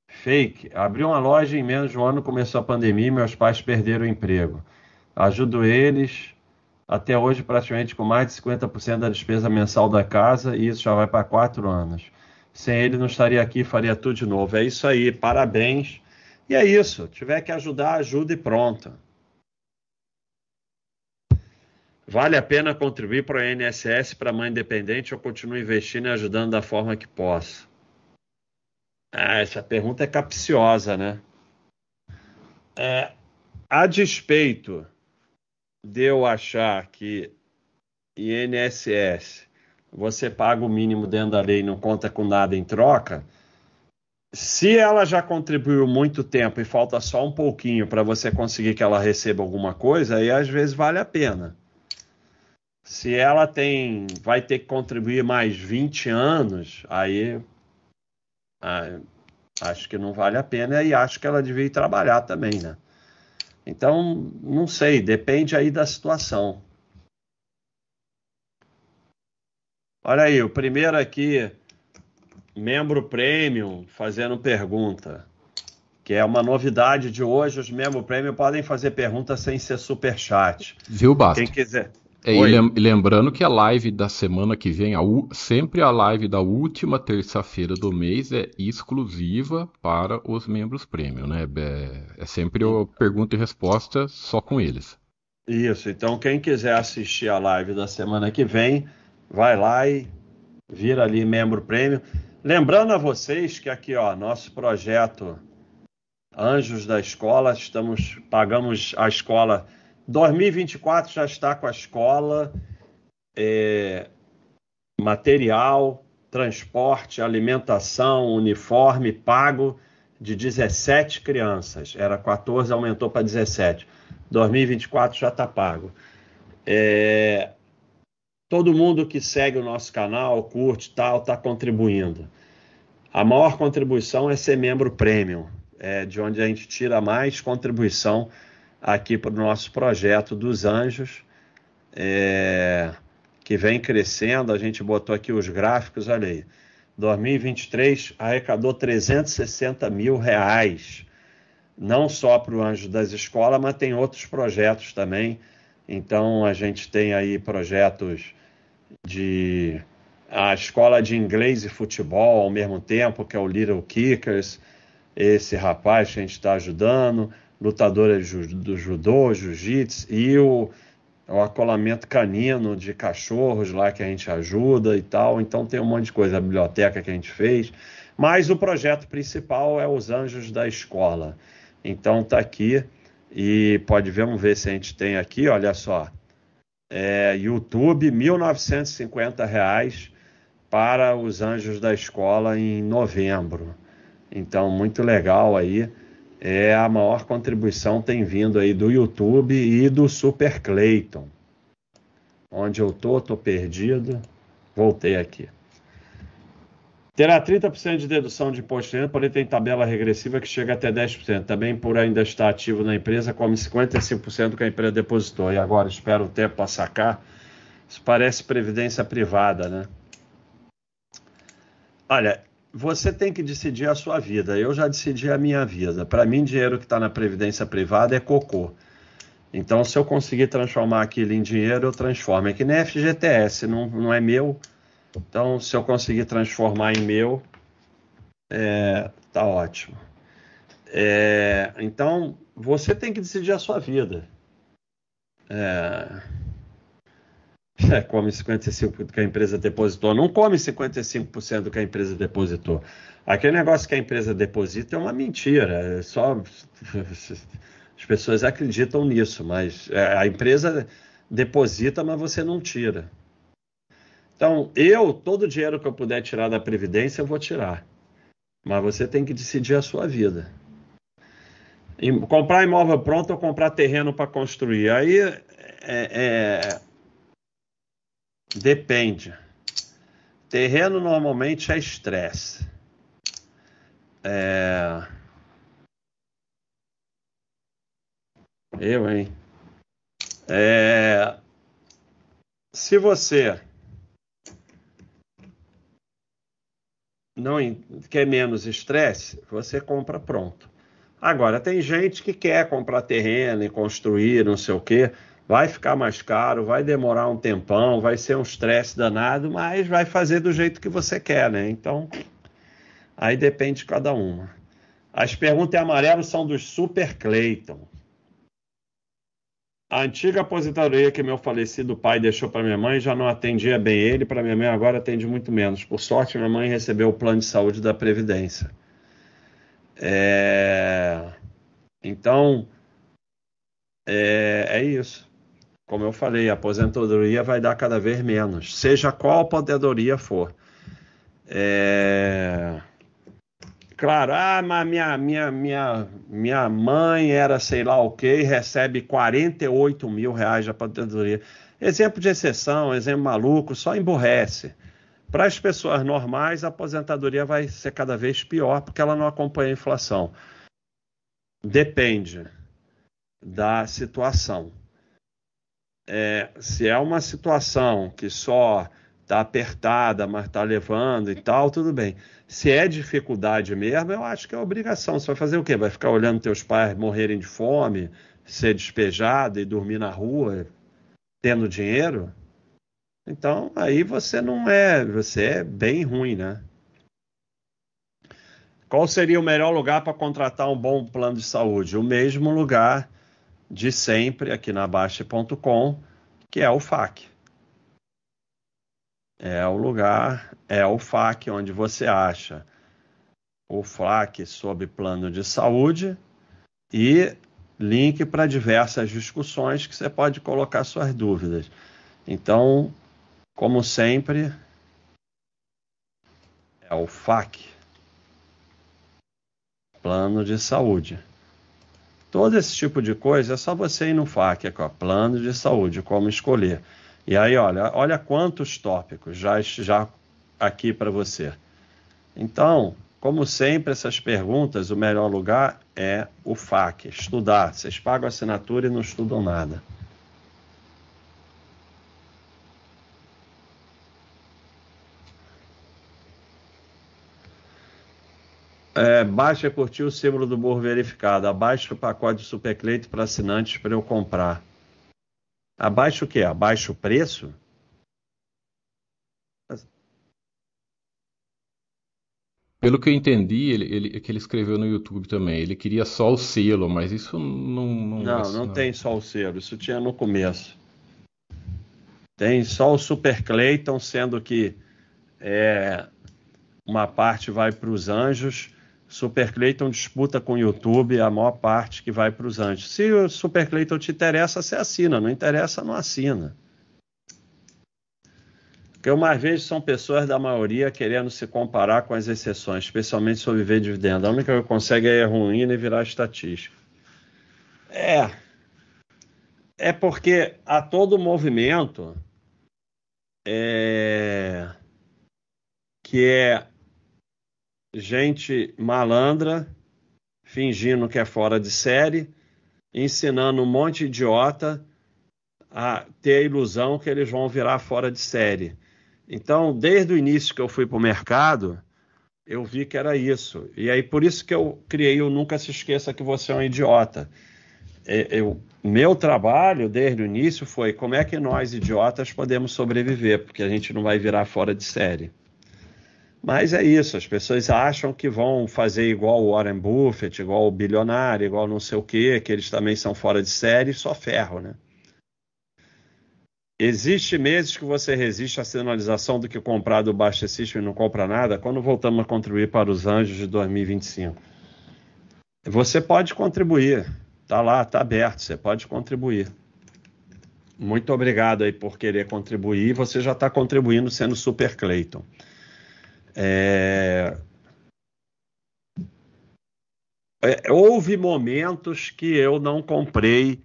Fake. Abri uma loja em menos de um ano, começou a pandemia e meus pais perderam o emprego. Ajudo eles até hoje praticamente com mais de 50% da despesa mensal da casa e isso já vai para quatro anos. Sem ele não estaria aqui, faria tudo de novo. É isso aí, parabéns. E é isso, tiver que ajudar, ajuda e pronto. Vale a pena contribuir para o INSS para mãe independente ou continuo investindo e ajudando da forma que posso? Ah, essa pergunta é capciosa, né? É, a despeito de eu achar que INSS você paga o mínimo dentro da lei e não conta com nada em troca, se ela já contribuiu muito tempo e falta só um pouquinho para você conseguir que ela receba alguma coisa, aí às vezes vale a pena. Se ela tem, vai ter que contribuir mais 20 anos, aí acho que não vale a pena e acho que ela devia ir trabalhar também, né? Então, não sei, depende aí da situação. Olha aí, o primeiro aqui, membro premium, fazendo pergunta. Que é uma novidade de hoje, os membros premium podem fazer perguntas sem ser super chat. Viu, Basta? Quem quiser. É, e lembrando que a live da semana que vem, a sempre a live da última terça-feira do mês é exclusiva para os membros premium, né? É, é sempre o pergunta e resposta só com eles. Isso, então quem quiser assistir a live da semana que vem, vai lá e vira ali membro premium. Lembrando a vocês que aqui, ó, nosso projeto Anjos da Escola, estamos pagamos a escola 2024 já está com a escola, é, material, transporte, alimentação, uniforme pago de 17 crianças. Era 14, aumentou para 17. 2024 já está pago. É, todo mundo que segue o nosso canal, curte tal, está contribuindo. A maior contribuição é ser membro premium, é de onde a gente tira mais contribuição aqui para o nosso projeto dos anjos, é, que vem crescendo. A gente botou aqui os gráficos, olha aí. 2023 arrecadou 360 mil reais, não só para o Anjo das Escolas, mas tem outros projetos também. Então a gente tem aí projetos de a escola de inglês e futebol ao mesmo tempo, que é o Little Kickers, esse rapaz que a gente está ajudando lutadora do judô, jiu-jitsu e o, o acolamento canino de cachorros lá que a gente ajuda e tal. Então tem um monte de coisa, a biblioteca que a gente fez. Mas o projeto principal é os Anjos da Escola. Então tá aqui e pode ver, vamos ver se a gente tem aqui, olha só. É, YouTube, 1.950 reais para os Anjos da Escola em novembro. Então, muito legal aí é a maior contribuição tem vindo aí do YouTube e do Super Clayton. Onde eu tô, tô perdido. Voltei aqui. Terá 30% de dedução de imposto de renda, porém tem tabela regressiva que chega até 10%. Também por ainda estar ativo na empresa, come 55% que a empresa depositou. E agora espera o tempo para sacar. Isso parece previdência privada, né? Olha, você tem que decidir a sua vida. Eu já decidi a minha vida. Para mim, dinheiro que está na previdência privada é cocô. Então, se eu conseguir transformar aquilo em dinheiro, eu transformo. É que nem FGTS, não, não é meu. Então, se eu conseguir transformar em meu, é, tá ótimo. É, então, você tem que decidir a sua vida. É, é, come 55% do que a empresa depositou. Não come 55% do que a empresa depositou. Aquele negócio que a empresa deposita é uma mentira. É só as pessoas acreditam nisso, mas é, a empresa deposita, mas você não tira. Então, eu, todo o dinheiro que eu puder tirar da Previdência, eu vou tirar. Mas você tem que decidir a sua vida. E comprar imóvel pronto ou comprar terreno para construir. Aí é, é, Depende. Terreno normalmente é estresse. É... Eu, hein? É... Se você não quer menos estresse, você compra pronto. Agora, tem gente que quer comprar terreno e construir, não sei o quê vai ficar mais caro, vai demorar um tempão, vai ser um estresse danado, mas vai fazer do jeito que você quer, né? Então, aí depende de cada uma. As perguntas em amarelo são dos Super Clayton. A antiga aposentadoria que meu falecido pai deixou para minha mãe já não atendia bem ele, para minha mãe agora atende muito menos. Por sorte, minha mãe recebeu o plano de saúde da Previdência. É... Então, é, é isso como eu falei, a aposentadoria vai dar cada vez menos, seja qual aposentadoria for. É... Claro, ah, mas minha, minha, minha, minha mãe era sei lá o que, recebe 48 mil reais de aposentadoria. Exemplo de exceção, exemplo maluco, só emburrece. Para as pessoas normais, a aposentadoria vai ser cada vez pior porque ela não acompanha a inflação. Depende da situação. É, se é uma situação que só está apertada, mas está levando e tal, tudo bem. Se é dificuldade mesmo, eu acho que é obrigação. Você vai fazer o quê? Vai ficar olhando teus pais morrerem de fome, ser despejado e dormir na rua, tendo dinheiro? Então, aí você não é, você é bem ruim, né? Qual seria o melhor lugar para contratar um bom plano de saúde? O mesmo lugar de sempre aqui na Baixa.com, que é o FAC. É o lugar, é o FAC onde você acha o FAC sobre plano de saúde e link para diversas discussões que você pode colocar suas dúvidas. Então, como sempre, é o FAC Plano de Saúde. Todo esse tipo de coisa é só você ir no FAQ, aqui, ó, plano de saúde, como escolher. E aí, olha, olha quantos tópicos já, já aqui para você. Então, como sempre, essas perguntas, o melhor lugar é o FAQ, estudar. Vocês pagam assinatura e não estudam nada. É, baixa curtir o símbolo do burro verificado. Abaixa o pacote de Supercleito para assinantes para eu comprar. Abaixa o quê? Abaixa o preço? Pelo que eu entendi, ele, ele, que ele escreveu no YouTube também, ele queria só o selo, mas isso não. Não, não, é, não tem só o selo, isso tinha no começo. Tem só o Super Clayton, sendo que é, uma parte vai para os anjos Super Clayton disputa com o YouTube a maior parte que vai para os anjos. Se o Super Clayton te interessa, você assina. Não interessa, não assina. Porque uma vez são pessoas da maioria querendo se comparar com as exceções, especialmente sobre ver dividendo. A única que consegue é ruim e virar estatística. É. É porque há todo movimento é, que é gente malandra, fingindo que é fora de série, ensinando um monte de idiota a ter a ilusão que eles vão virar fora de série. Então, desde o início que eu fui para o mercado, eu vi que era isso. E aí, por isso que eu criei o Nunca Se Esqueça Que Você é um Idiota. É, eu, meu trabalho, desde o início, foi como é que nós, idiotas, podemos sobreviver, porque a gente não vai virar fora de série. Mas é isso, as pessoas acham que vão fazer igual o Warren Buffett, igual o bilionário, igual não sei o quê, que eles também são fora de série, só ferro, né? Existe meses que você resiste à sinalização do que comprar do System e não compra nada? Quando voltamos a contribuir para os anjos de 2025? Você pode contribuir, tá lá, tá aberto, você pode contribuir. Muito obrigado aí por querer contribuir. Você já está contribuindo sendo Super Clayton. É... É, houve momentos que eu não comprei,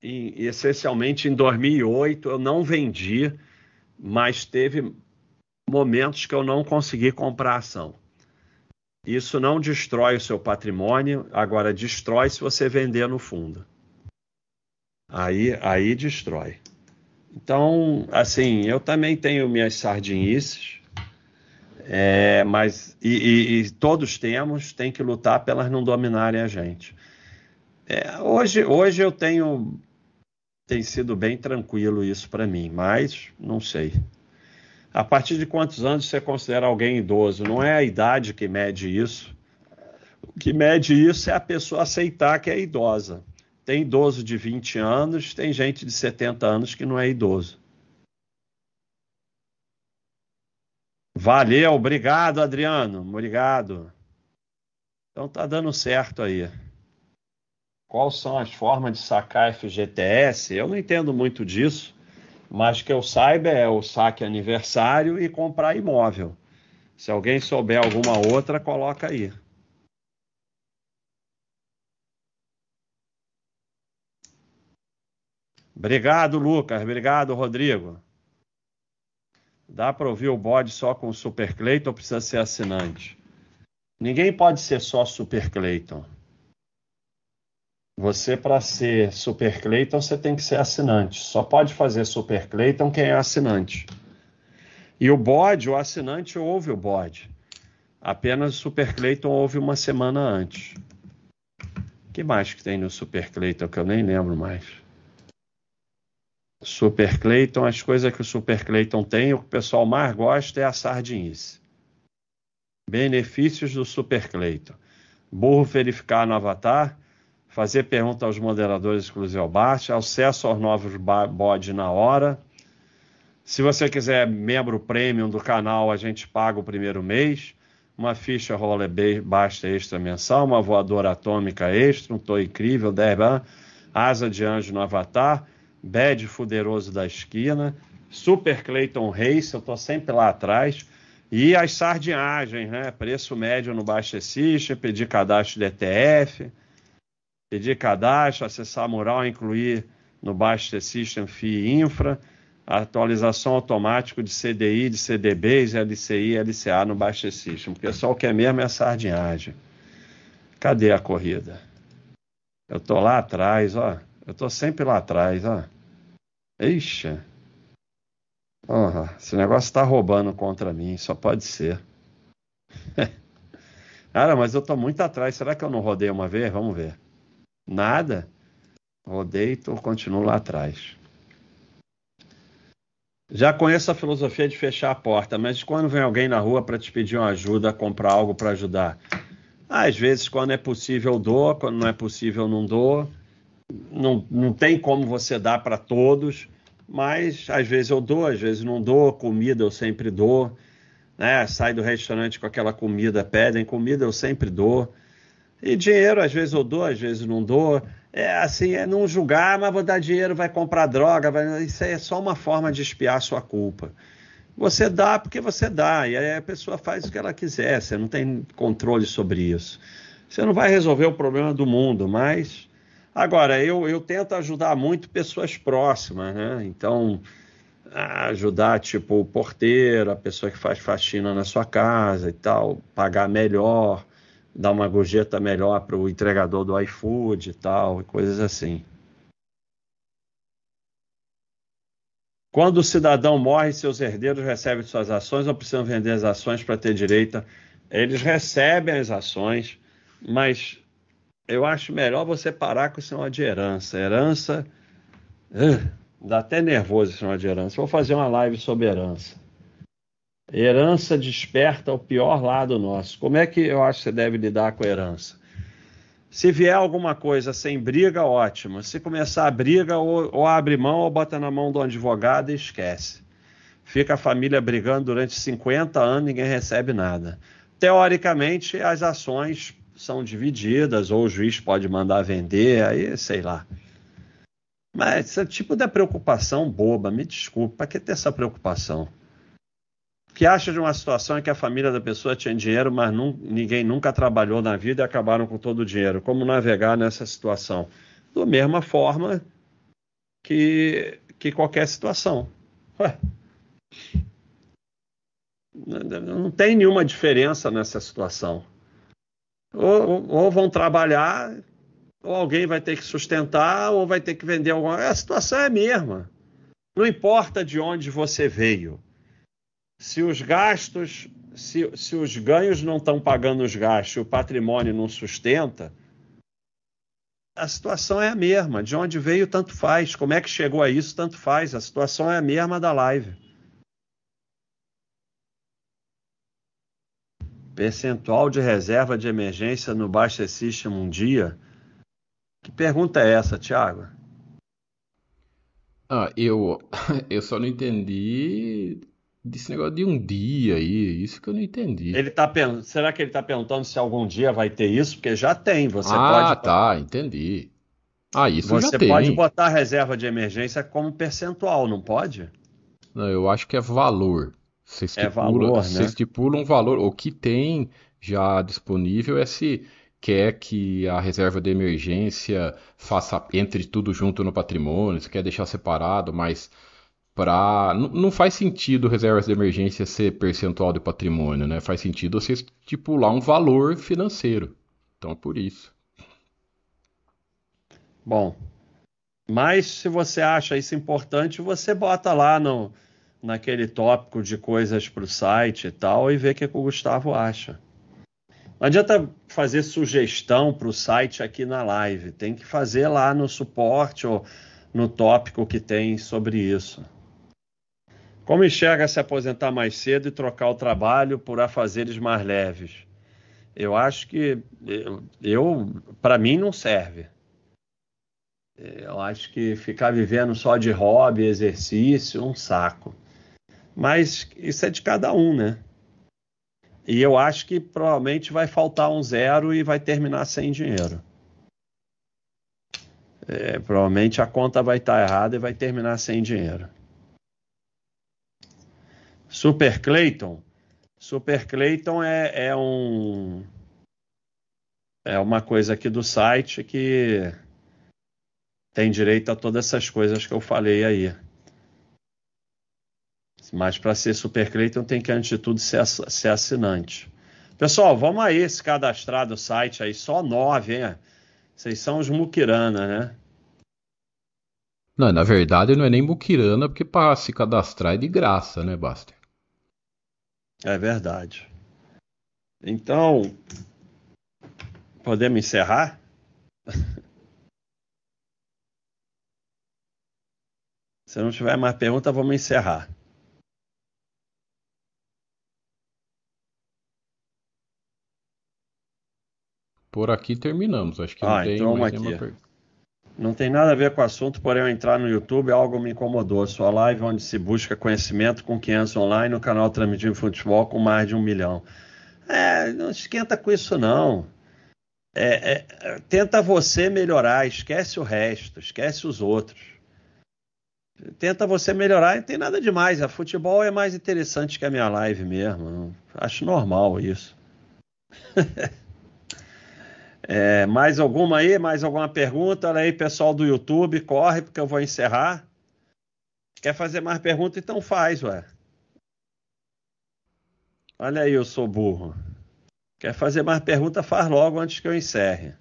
e, essencialmente em 2008 eu não vendi, mas teve momentos que eu não consegui comprar ação. Isso não destrói o seu patrimônio, agora destrói se você vender no fundo. Aí, aí destrói. Então, assim, eu também tenho minhas sardinices, é, mas e, e, e, todos temos, tem que lutar pelas não dominarem a gente. É, hoje, hoje eu tenho tem sido bem tranquilo isso para mim, mas não sei. A partir de quantos anos você considera alguém idoso? Não é a idade que mede isso. O que mede isso é a pessoa aceitar que é idosa. Tem idoso de 20 anos, tem gente de 70 anos que não é idoso. Valeu, obrigado, Adriano. Obrigado. Então tá dando certo aí. Quais são as formas de sacar FGTS? Eu não entendo muito disso, mas que eu saiba é o saque aniversário e comprar imóvel. Se alguém souber alguma outra, coloca aí. Obrigado, Lucas. Obrigado, Rodrigo. Dá para ouvir o bode só com o Super Cleiton ou precisa ser assinante? Ninguém pode ser só Super Cleiton. Você, para ser Super Cleiton, você tem que ser assinante. Só pode fazer Super Cleiton quem é assinante. E o bode, o assinante ouve o bode. Apenas o Super Cleiton ouve uma semana antes. Que mais que tem no Super Cleiton que eu nem lembro mais? Super Cleiton, as coisas que o Super Cleiton tem, o que o pessoal mais gosta é a sardinice. Benefícios do Super Cleiton. Burro verificar no avatar, fazer pergunta aos moderadores exclusivos ao Bart, acesso aos novos bodes na hora. Se você quiser membro premium do canal, a gente paga o primeiro mês. Uma ficha roller basta extra mensal, uma voadora atômica extra, um tô incrível, 10 asa de anjo no avatar Bad Fuderoso da Esquina, Super Clayton Race, eu tô sempre lá atrás, e as sardinhagens, né? Preço médio no Baixa System, pedir cadastro de ETF, pedir cadastro, acessar mural, incluir no Baixa System FII Infra, atualização automática de CDI, de CDBs, LCI, LCA no Baixa System. O pessoal quer mesmo é a sardinhagem. Cadê a corrida? Eu tô lá atrás, ó. Eu tô sempre lá atrás, ó. Ixi. Oh, esse negócio tá roubando contra mim, só pode ser. Cara, mas eu tô muito atrás. Será que eu não rodei uma vez? Vamos ver. Nada. Rodei e continuo lá atrás. Já conheço a filosofia de fechar a porta, mas quando vem alguém na rua para te pedir uma ajuda, comprar algo para ajudar? Às vezes, quando é possível, dou, quando não é possível, não dou não, não tem como você dar para todos, mas às vezes eu dou, às vezes não dou. Comida eu sempre dou. Né? Sai do restaurante com aquela comida, pedem comida, eu sempre dou. E dinheiro, às vezes eu dou, às vezes não dou. É assim, é não julgar, mas vou dar dinheiro, vai comprar droga, vai... isso é só uma forma de espiar sua culpa. Você dá porque você dá, e aí a pessoa faz o que ela quiser, você não tem controle sobre isso. Você não vai resolver o problema do mundo, mas Agora, eu, eu tento ajudar muito pessoas próximas, né? Então, ajudar, tipo, o porteiro, a pessoa que faz faxina na sua casa e tal, pagar melhor, dar uma gorjeta melhor para o entregador do iFood e tal, coisas assim. Quando o cidadão morre, seus herdeiros recebem suas ações ou precisam vender as ações para ter direito? Eles recebem as ações, mas eu acho melhor você parar com esse negócio de herança. Herança. Uh, dá até nervoso esse negócio de herança. Vou fazer uma live sobre herança. Herança desperta o pior lado nosso. Como é que eu acho que você deve lidar com a herança? Se vier alguma coisa sem briga, ótimo. Se começar a briga, ou, ou abre mão ou bota na mão do advogado e esquece. Fica a família brigando durante 50 anos, ninguém recebe nada. Teoricamente, as ações são divididas, ou o juiz pode mandar vender, aí sei lá. Mas esse tipo de preocupação boba, me desculpe, para que ter essa preocupação? O que acha de uma situação em que a família da pessoa tinha dinheiro, mas ninguém nunca trabalhou na vida e acabaram com todo o dinheiro? Como navegar nessa situação? Da mesma forma que, que qualquer situação. Ué. Não tem nenhuma diferença nessa situação. Ou, ou vão trabalhar, ou alguém vai ter que sustentar, ou vai ter que vender alguma. A situação é a mesma. Não importa de onde você veio. Se os gastos, se, se os ganhos não estão pagando os gastos, o patrimônio não sustenta, a situação é a mesma. De onde veio, tanto faz. Como é que chegou a isso, tanto faz. A situação é a mesma da live. Percentual de reserva de emergência no Baixa System um dia? Que pergunta é essa, Thiago? Ah, eu, eu só não entendi desse negócio de um dia aí, isso que eu não entendi. Ele tá será que ele está perguntando se algum dia vai ter isso? Porque já tem, você ah, pode... tá, entendi. Ah, isso você já tem. Você pode botar a reserva de emergência como percentual, não pode? Não, eu acho que é valor. Você estipula, é valor, né? estipula um valor. O que tem já disponível é se quer que a reserva de emergência faça entre tudo junto no patrimônio, você quer deixar separado, mas para não faz sentido reservas de emergência ser percentual de patrimônio, né? Faz sentido você estipular um valor financeiro. Então, por isso. Bom, mas se você acha isso importante, você bota lá no, naquele tópico de coisas para o site e tal e vê o que, que o Gustavo acha. Não adianta fazer sugestão para o site aqui na live. Tem que fazer lá no suporte ou no tópico que tem sobre isso. Como enxerga se aposentar mais cedo e trocar o trabalho por afazeres mais leves? Eu acho que eu, eu para mim não serve. Eu acho que ficar vivendo só de hobby, exercício, um saco. Mas isso é de cada um, né? E eu acho que provavelmente vai faltar um zero e vai terminar sem dinheiro. É, provavelmente a conta vai estar errada e vai terminar sem dinheiro. Super Clayton. Super Clayton é, é um é uma coisa aqui do site que tem direito a todas essas coisas que eu falei aí. Mas para ser Super Clayton tem que, antes de tudo, ser, ser assinante. Pessoal, vamos aí se cadastrar do site aí. Só nove, hein? Vocês são os Mukirana, né? Não, na verdade não é nem Mukirana, porque para se cadastrar é de graça, né, Baster? É verdade. Então, podemos encerrar? Se não tiver mais pergunta, vamos encerrar. Por aqui terminamos. Acho que ah, não tem então mais nenhuma pergunta. Não tem nada a ver com o assunto, porém eu entrar no YouTube algo me incomodou. Sua live onde se busca conhecimento com 500 online no canal Transmitindo Futebol com mais de um milhão. É, não esquenta com isso não. É, é, tenta você melhorar, esquece o resto, esquece os outros. Tenta você melhorar, não tem nada demais. A futebol é mais interessante que a minha live mesmo. Acho normal isso. É, mais alguma aí? Mais alguma pergunta? Olha aí, pessoal do YouTube, corre, porque eu vou encerrar. Quer fazer mais pergunta? Então faz, ué. Olha aí, eu sou burro. Quer fazer mais pergunta? Faz logo antes que eu encerre.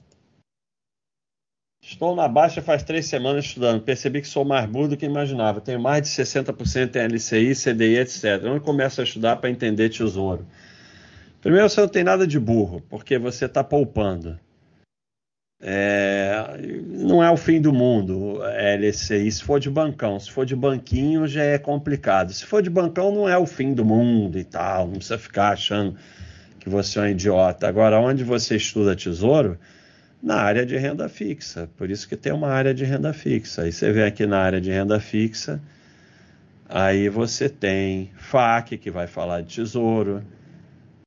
Estou na baixa faz três semanas estudando. Percebi que sou mais burro do que imaginava. Tenho mais de 60% em LCI, CDI, etc. Eu começo a estudar para entender tesouro. Primeiro, você não tem nada de burro, porque você está poupando. É, não é o fim do mundo LCI se for de bancão. Se for de banquinho já é complicado. Se for de bancão não é o fim do mundo e tal. Não precisa ficar achando que você é um idiota. Agora, onde você estuda tesouro? Na área de renda fixa. Por isso que tem uma área de renda fixa. Aí você vem aqui na área de renda fixa. Aí você tem FAQ, que vai falar de tesouro.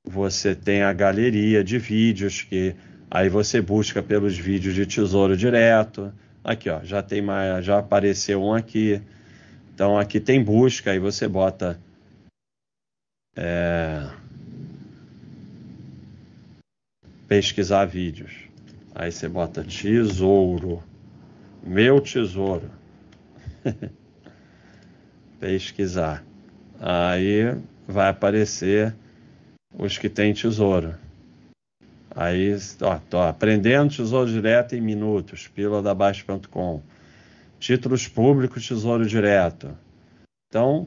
Você tem a galeria de vídeos que Aí você busca pelos vídeos de tesouro direto. Aqui, ó, já tem mais, já apareceu um aqui. Então aqui tem busca, aí você bota é, pesquisar vídeos. Aí você bota tesouro, meu tesouro. pesquisar. Aí vai aparecer os que tem tesouro. Aí, ó, tô aprendendo Tesouro Direto em minutos, pílula da Baixa.com. Títulos públicos, Tesouro Direto. Então,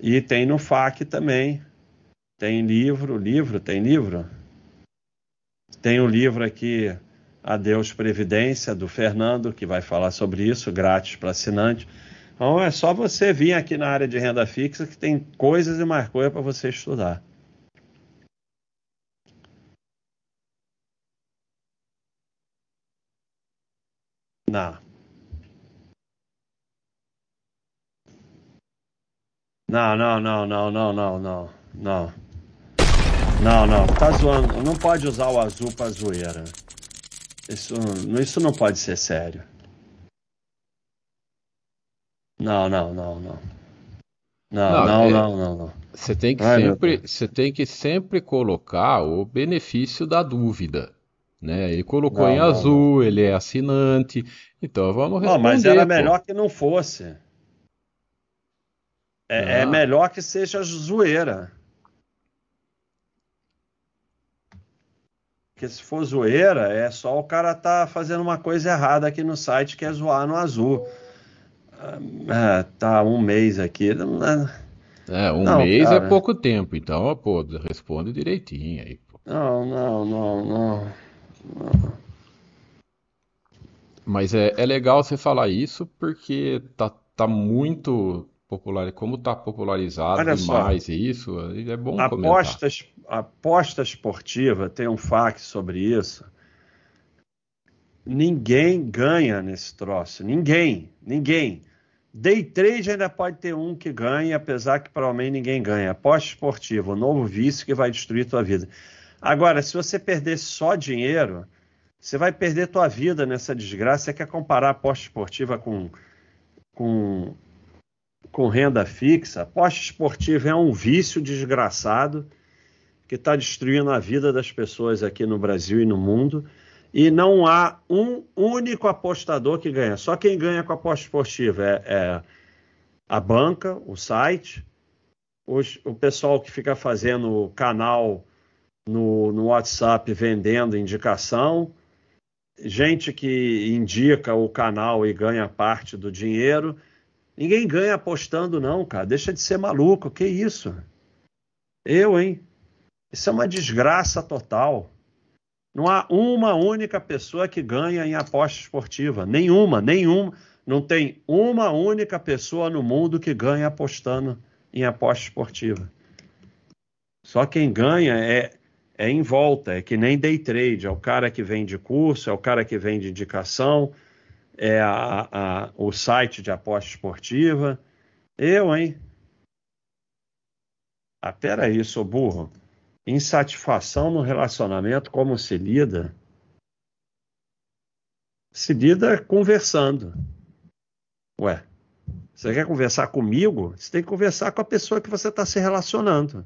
e tem no FAQ também. Tem livro, livro, tem livro? Tem o livro aqui, Adeus Previdência, do Fernando, que vai falar sobre isso, grátis para assinante. Então é só você vir aqui na área de renda fixa que tem coisas e mais coisas para você estudar. Não. Não, não, não, não, não, não, não, não. Não, não, tá zoando. Não pode usar o azul pra zoeira. Isso, isso não pode ser sério. Não, não, não, não. Não, não, não, é, não, não, não. Você tem que Ai, sempre, você tem que sempre colocar o benefício da dúvida. Né? Ele colocou não, em não, azul, não. ele é assinante. Então vamos responder. Não, mas era pô. melhor que não fosse. É, é, melhor que seja zoeira. Porque se for zoeira, é só o cara tá fazendo uma coisa errada aqui no site, que é zoar no azul. Ah, tá um mês aqui. É, um não, mês é cara. é pouco tempo, então, pô, responde direitinho aí. Pô. Não, não, não, não. Mas é, é legal você falar isso porque tá, tá muito popular, como está popularizado Olha demais só, isso, é bom apostas, comentar. Aposta esportiva, tem um fax sobre isso. Ninguém ganha nesse troço, ninguém, ninguém. Day trade ainda pode ter um que ganhe, apesar que provavelmente ninguém ganha. Aposta esportiva, o novo vício que vai destruir tua vida. Agora, se você perder só dinheiro, você vai perder tua vida nessa desgraça. Você quer comparar aposta esportiva com, com com renda fixa, aposta esportiva é um vício desgraçado que está destruindo a vida das pessoas aqui no Brasil e no mundo. E não há um único apostador que ganha. Só quem ganha com a aposta esportiva é, é a banca, o site, os, o pessoal que fica fazendo canal no, no WhatsApp vendendo indicação, gente que indica o canal e ganha parte do dinheiro Ninguém ganha apostando, não, cara. Deixa de ser maluco. Que isso? Eu, hein? Isso é uma desgraça total. Não há uma única pessoa que ganha em aposta esportiva. Nenhuma, nenhuma. Não tem uma única pessoa no mundo que ganha apostando em aposta esportiva. Só quem ganha é, é em volta, é que nem day trade, é o cara que vende curso, é o cara que vende indicação, é a, a, o site de aposta esportiva. Eu, hein? Ah, peraí, sou burro. Insatisfação no relacionamento, como se lida? Se lida conversando. Ué, você quer conversar comigo? Você tem que conversar com a pessoa que você está se relacionando.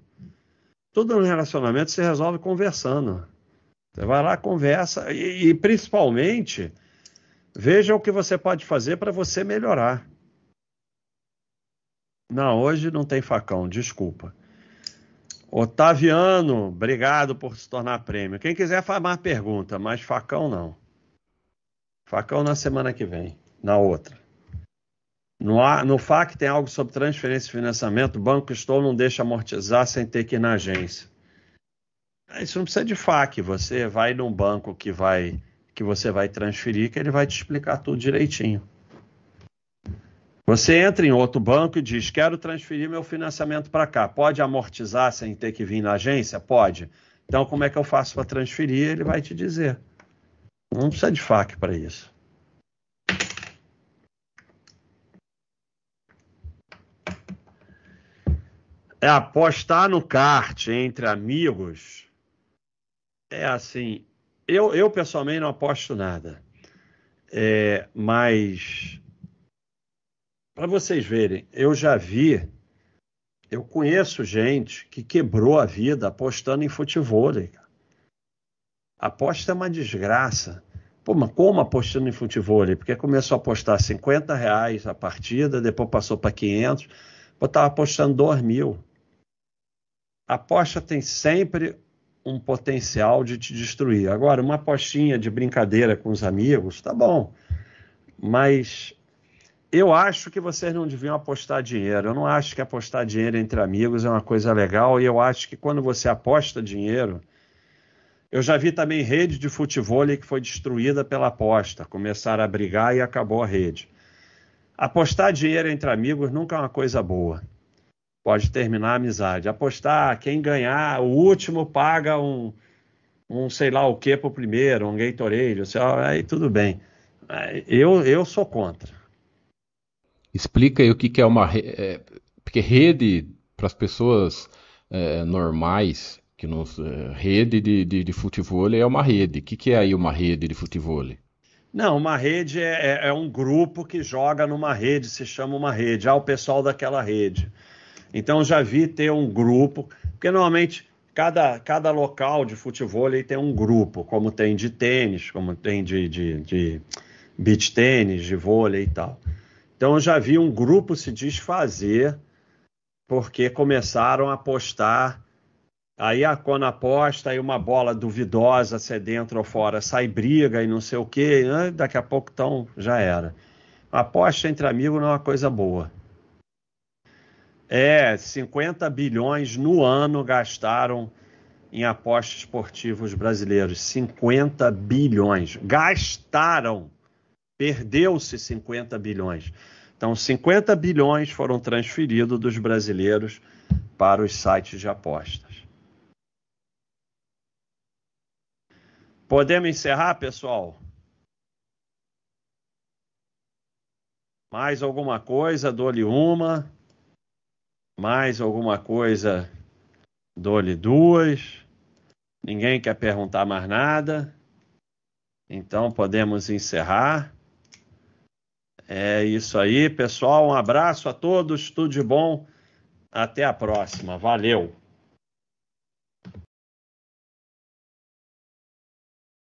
Tudo no relacionamento se resolve conversando. Você vai lá, conversa, e, e principalmente Veja o que você pode fazer para você melhorar. Não, hoje não tem facão, desculpa. Otaviano, obrigado por se tornar prêmio. Quem quiser fazer mais pergunta, mas facão não. Facão na semana que vem, na outra. No, no FAC tem algo sobre transferência e financiamento. O Banco Estou não deixa amortizar sem ter que ir na agência. Isso não precisa de FAC. Você vai num banco que vai que você vai transferir, que ele vai te explicar tudo direitinho. Você entra em outro banco e diz: Quero transferir meu financiamento para cá. Pode amortizar sem ter que vir na agência? Pode. Então, como é que eu faço para transferir? Ele vai te dizer. Não precisa de FAQ para isso. É apostar no kart entre amigos. É assim, eu, eu pessoalmente não aposto nada. É, mas para vocês verem, eu já vi, eu conheço gente que quebrou a vida apostando em futebol. Aposta é uma desgraça. Pô, mas como apostando em futebol? Porque começou a apostar 50 reais a partida, depois passou para 500, eu estava apostando 2 mil. Aposta tem sempre um potencial de te destruir. Agora, uma apostinha de brincadeira com os amigos, tá bom. Mas eu acho que vocês não deviam apostar dinheiro. Eu não acho que apostar dinheiro entre amigos é uma coisa legal. E eu acho que quando você aposta dinheiro. Eu já vi também rede de futebol que foi destruída pela aposta. Começaram a brigar e acabou a rede. Apostar dinheiro entre amigos nunca é uma coisa boa pode terminar a amizade. Apostar, quem ganhar, o último paga um, um sei lá o que para o primeiro, um Gatorade, aí tudo bem. Eu, eu sou contra. Explica aí o que, que é uma rede. É, porque rede, para as pessoas é, normais, que nos, é, rede de, de, de futebol é uma rede. O que, que é aí uma rede de futebol? Não, uma rede é, é, é um grupo que joga numa rede, se chama uma rede. Ah, o pessoal daquela rede. Então já vi ter um grupo, porque normalmente cada, cada local de futebol tem um grupo, como tem de tênis, como tem de, de, de beach tênis, de vôlei e tal. Então já vi um grupo se desfazer porque começaram a apostar. Aí a quando aposta, aí uma bola duvidosa, se é dentro ou fora, sai briga e não sei o quê, daqui a pouco então já era. Aposta entre amigos não é uma coisa boa. É, 50 bilhões no ano gastaram em apostas esportivos brasileiros. 50 bilhões. Gastaram. Perdeu-se 50 bilhões. Então, 50 bilhões foram transferidos dos brasileiros para os sites de apostas. Podemos encerrar, pessoal? Mais alguma coisa? Dou-lhe uma. Mais alguma coisa? Dou-lhe duas. Ninguém quer perguntar mais nada. Então podemos encerrar. É isso aí, pessoal. Um abraço a todos, tudo de bom. Até a próxima. Valeu.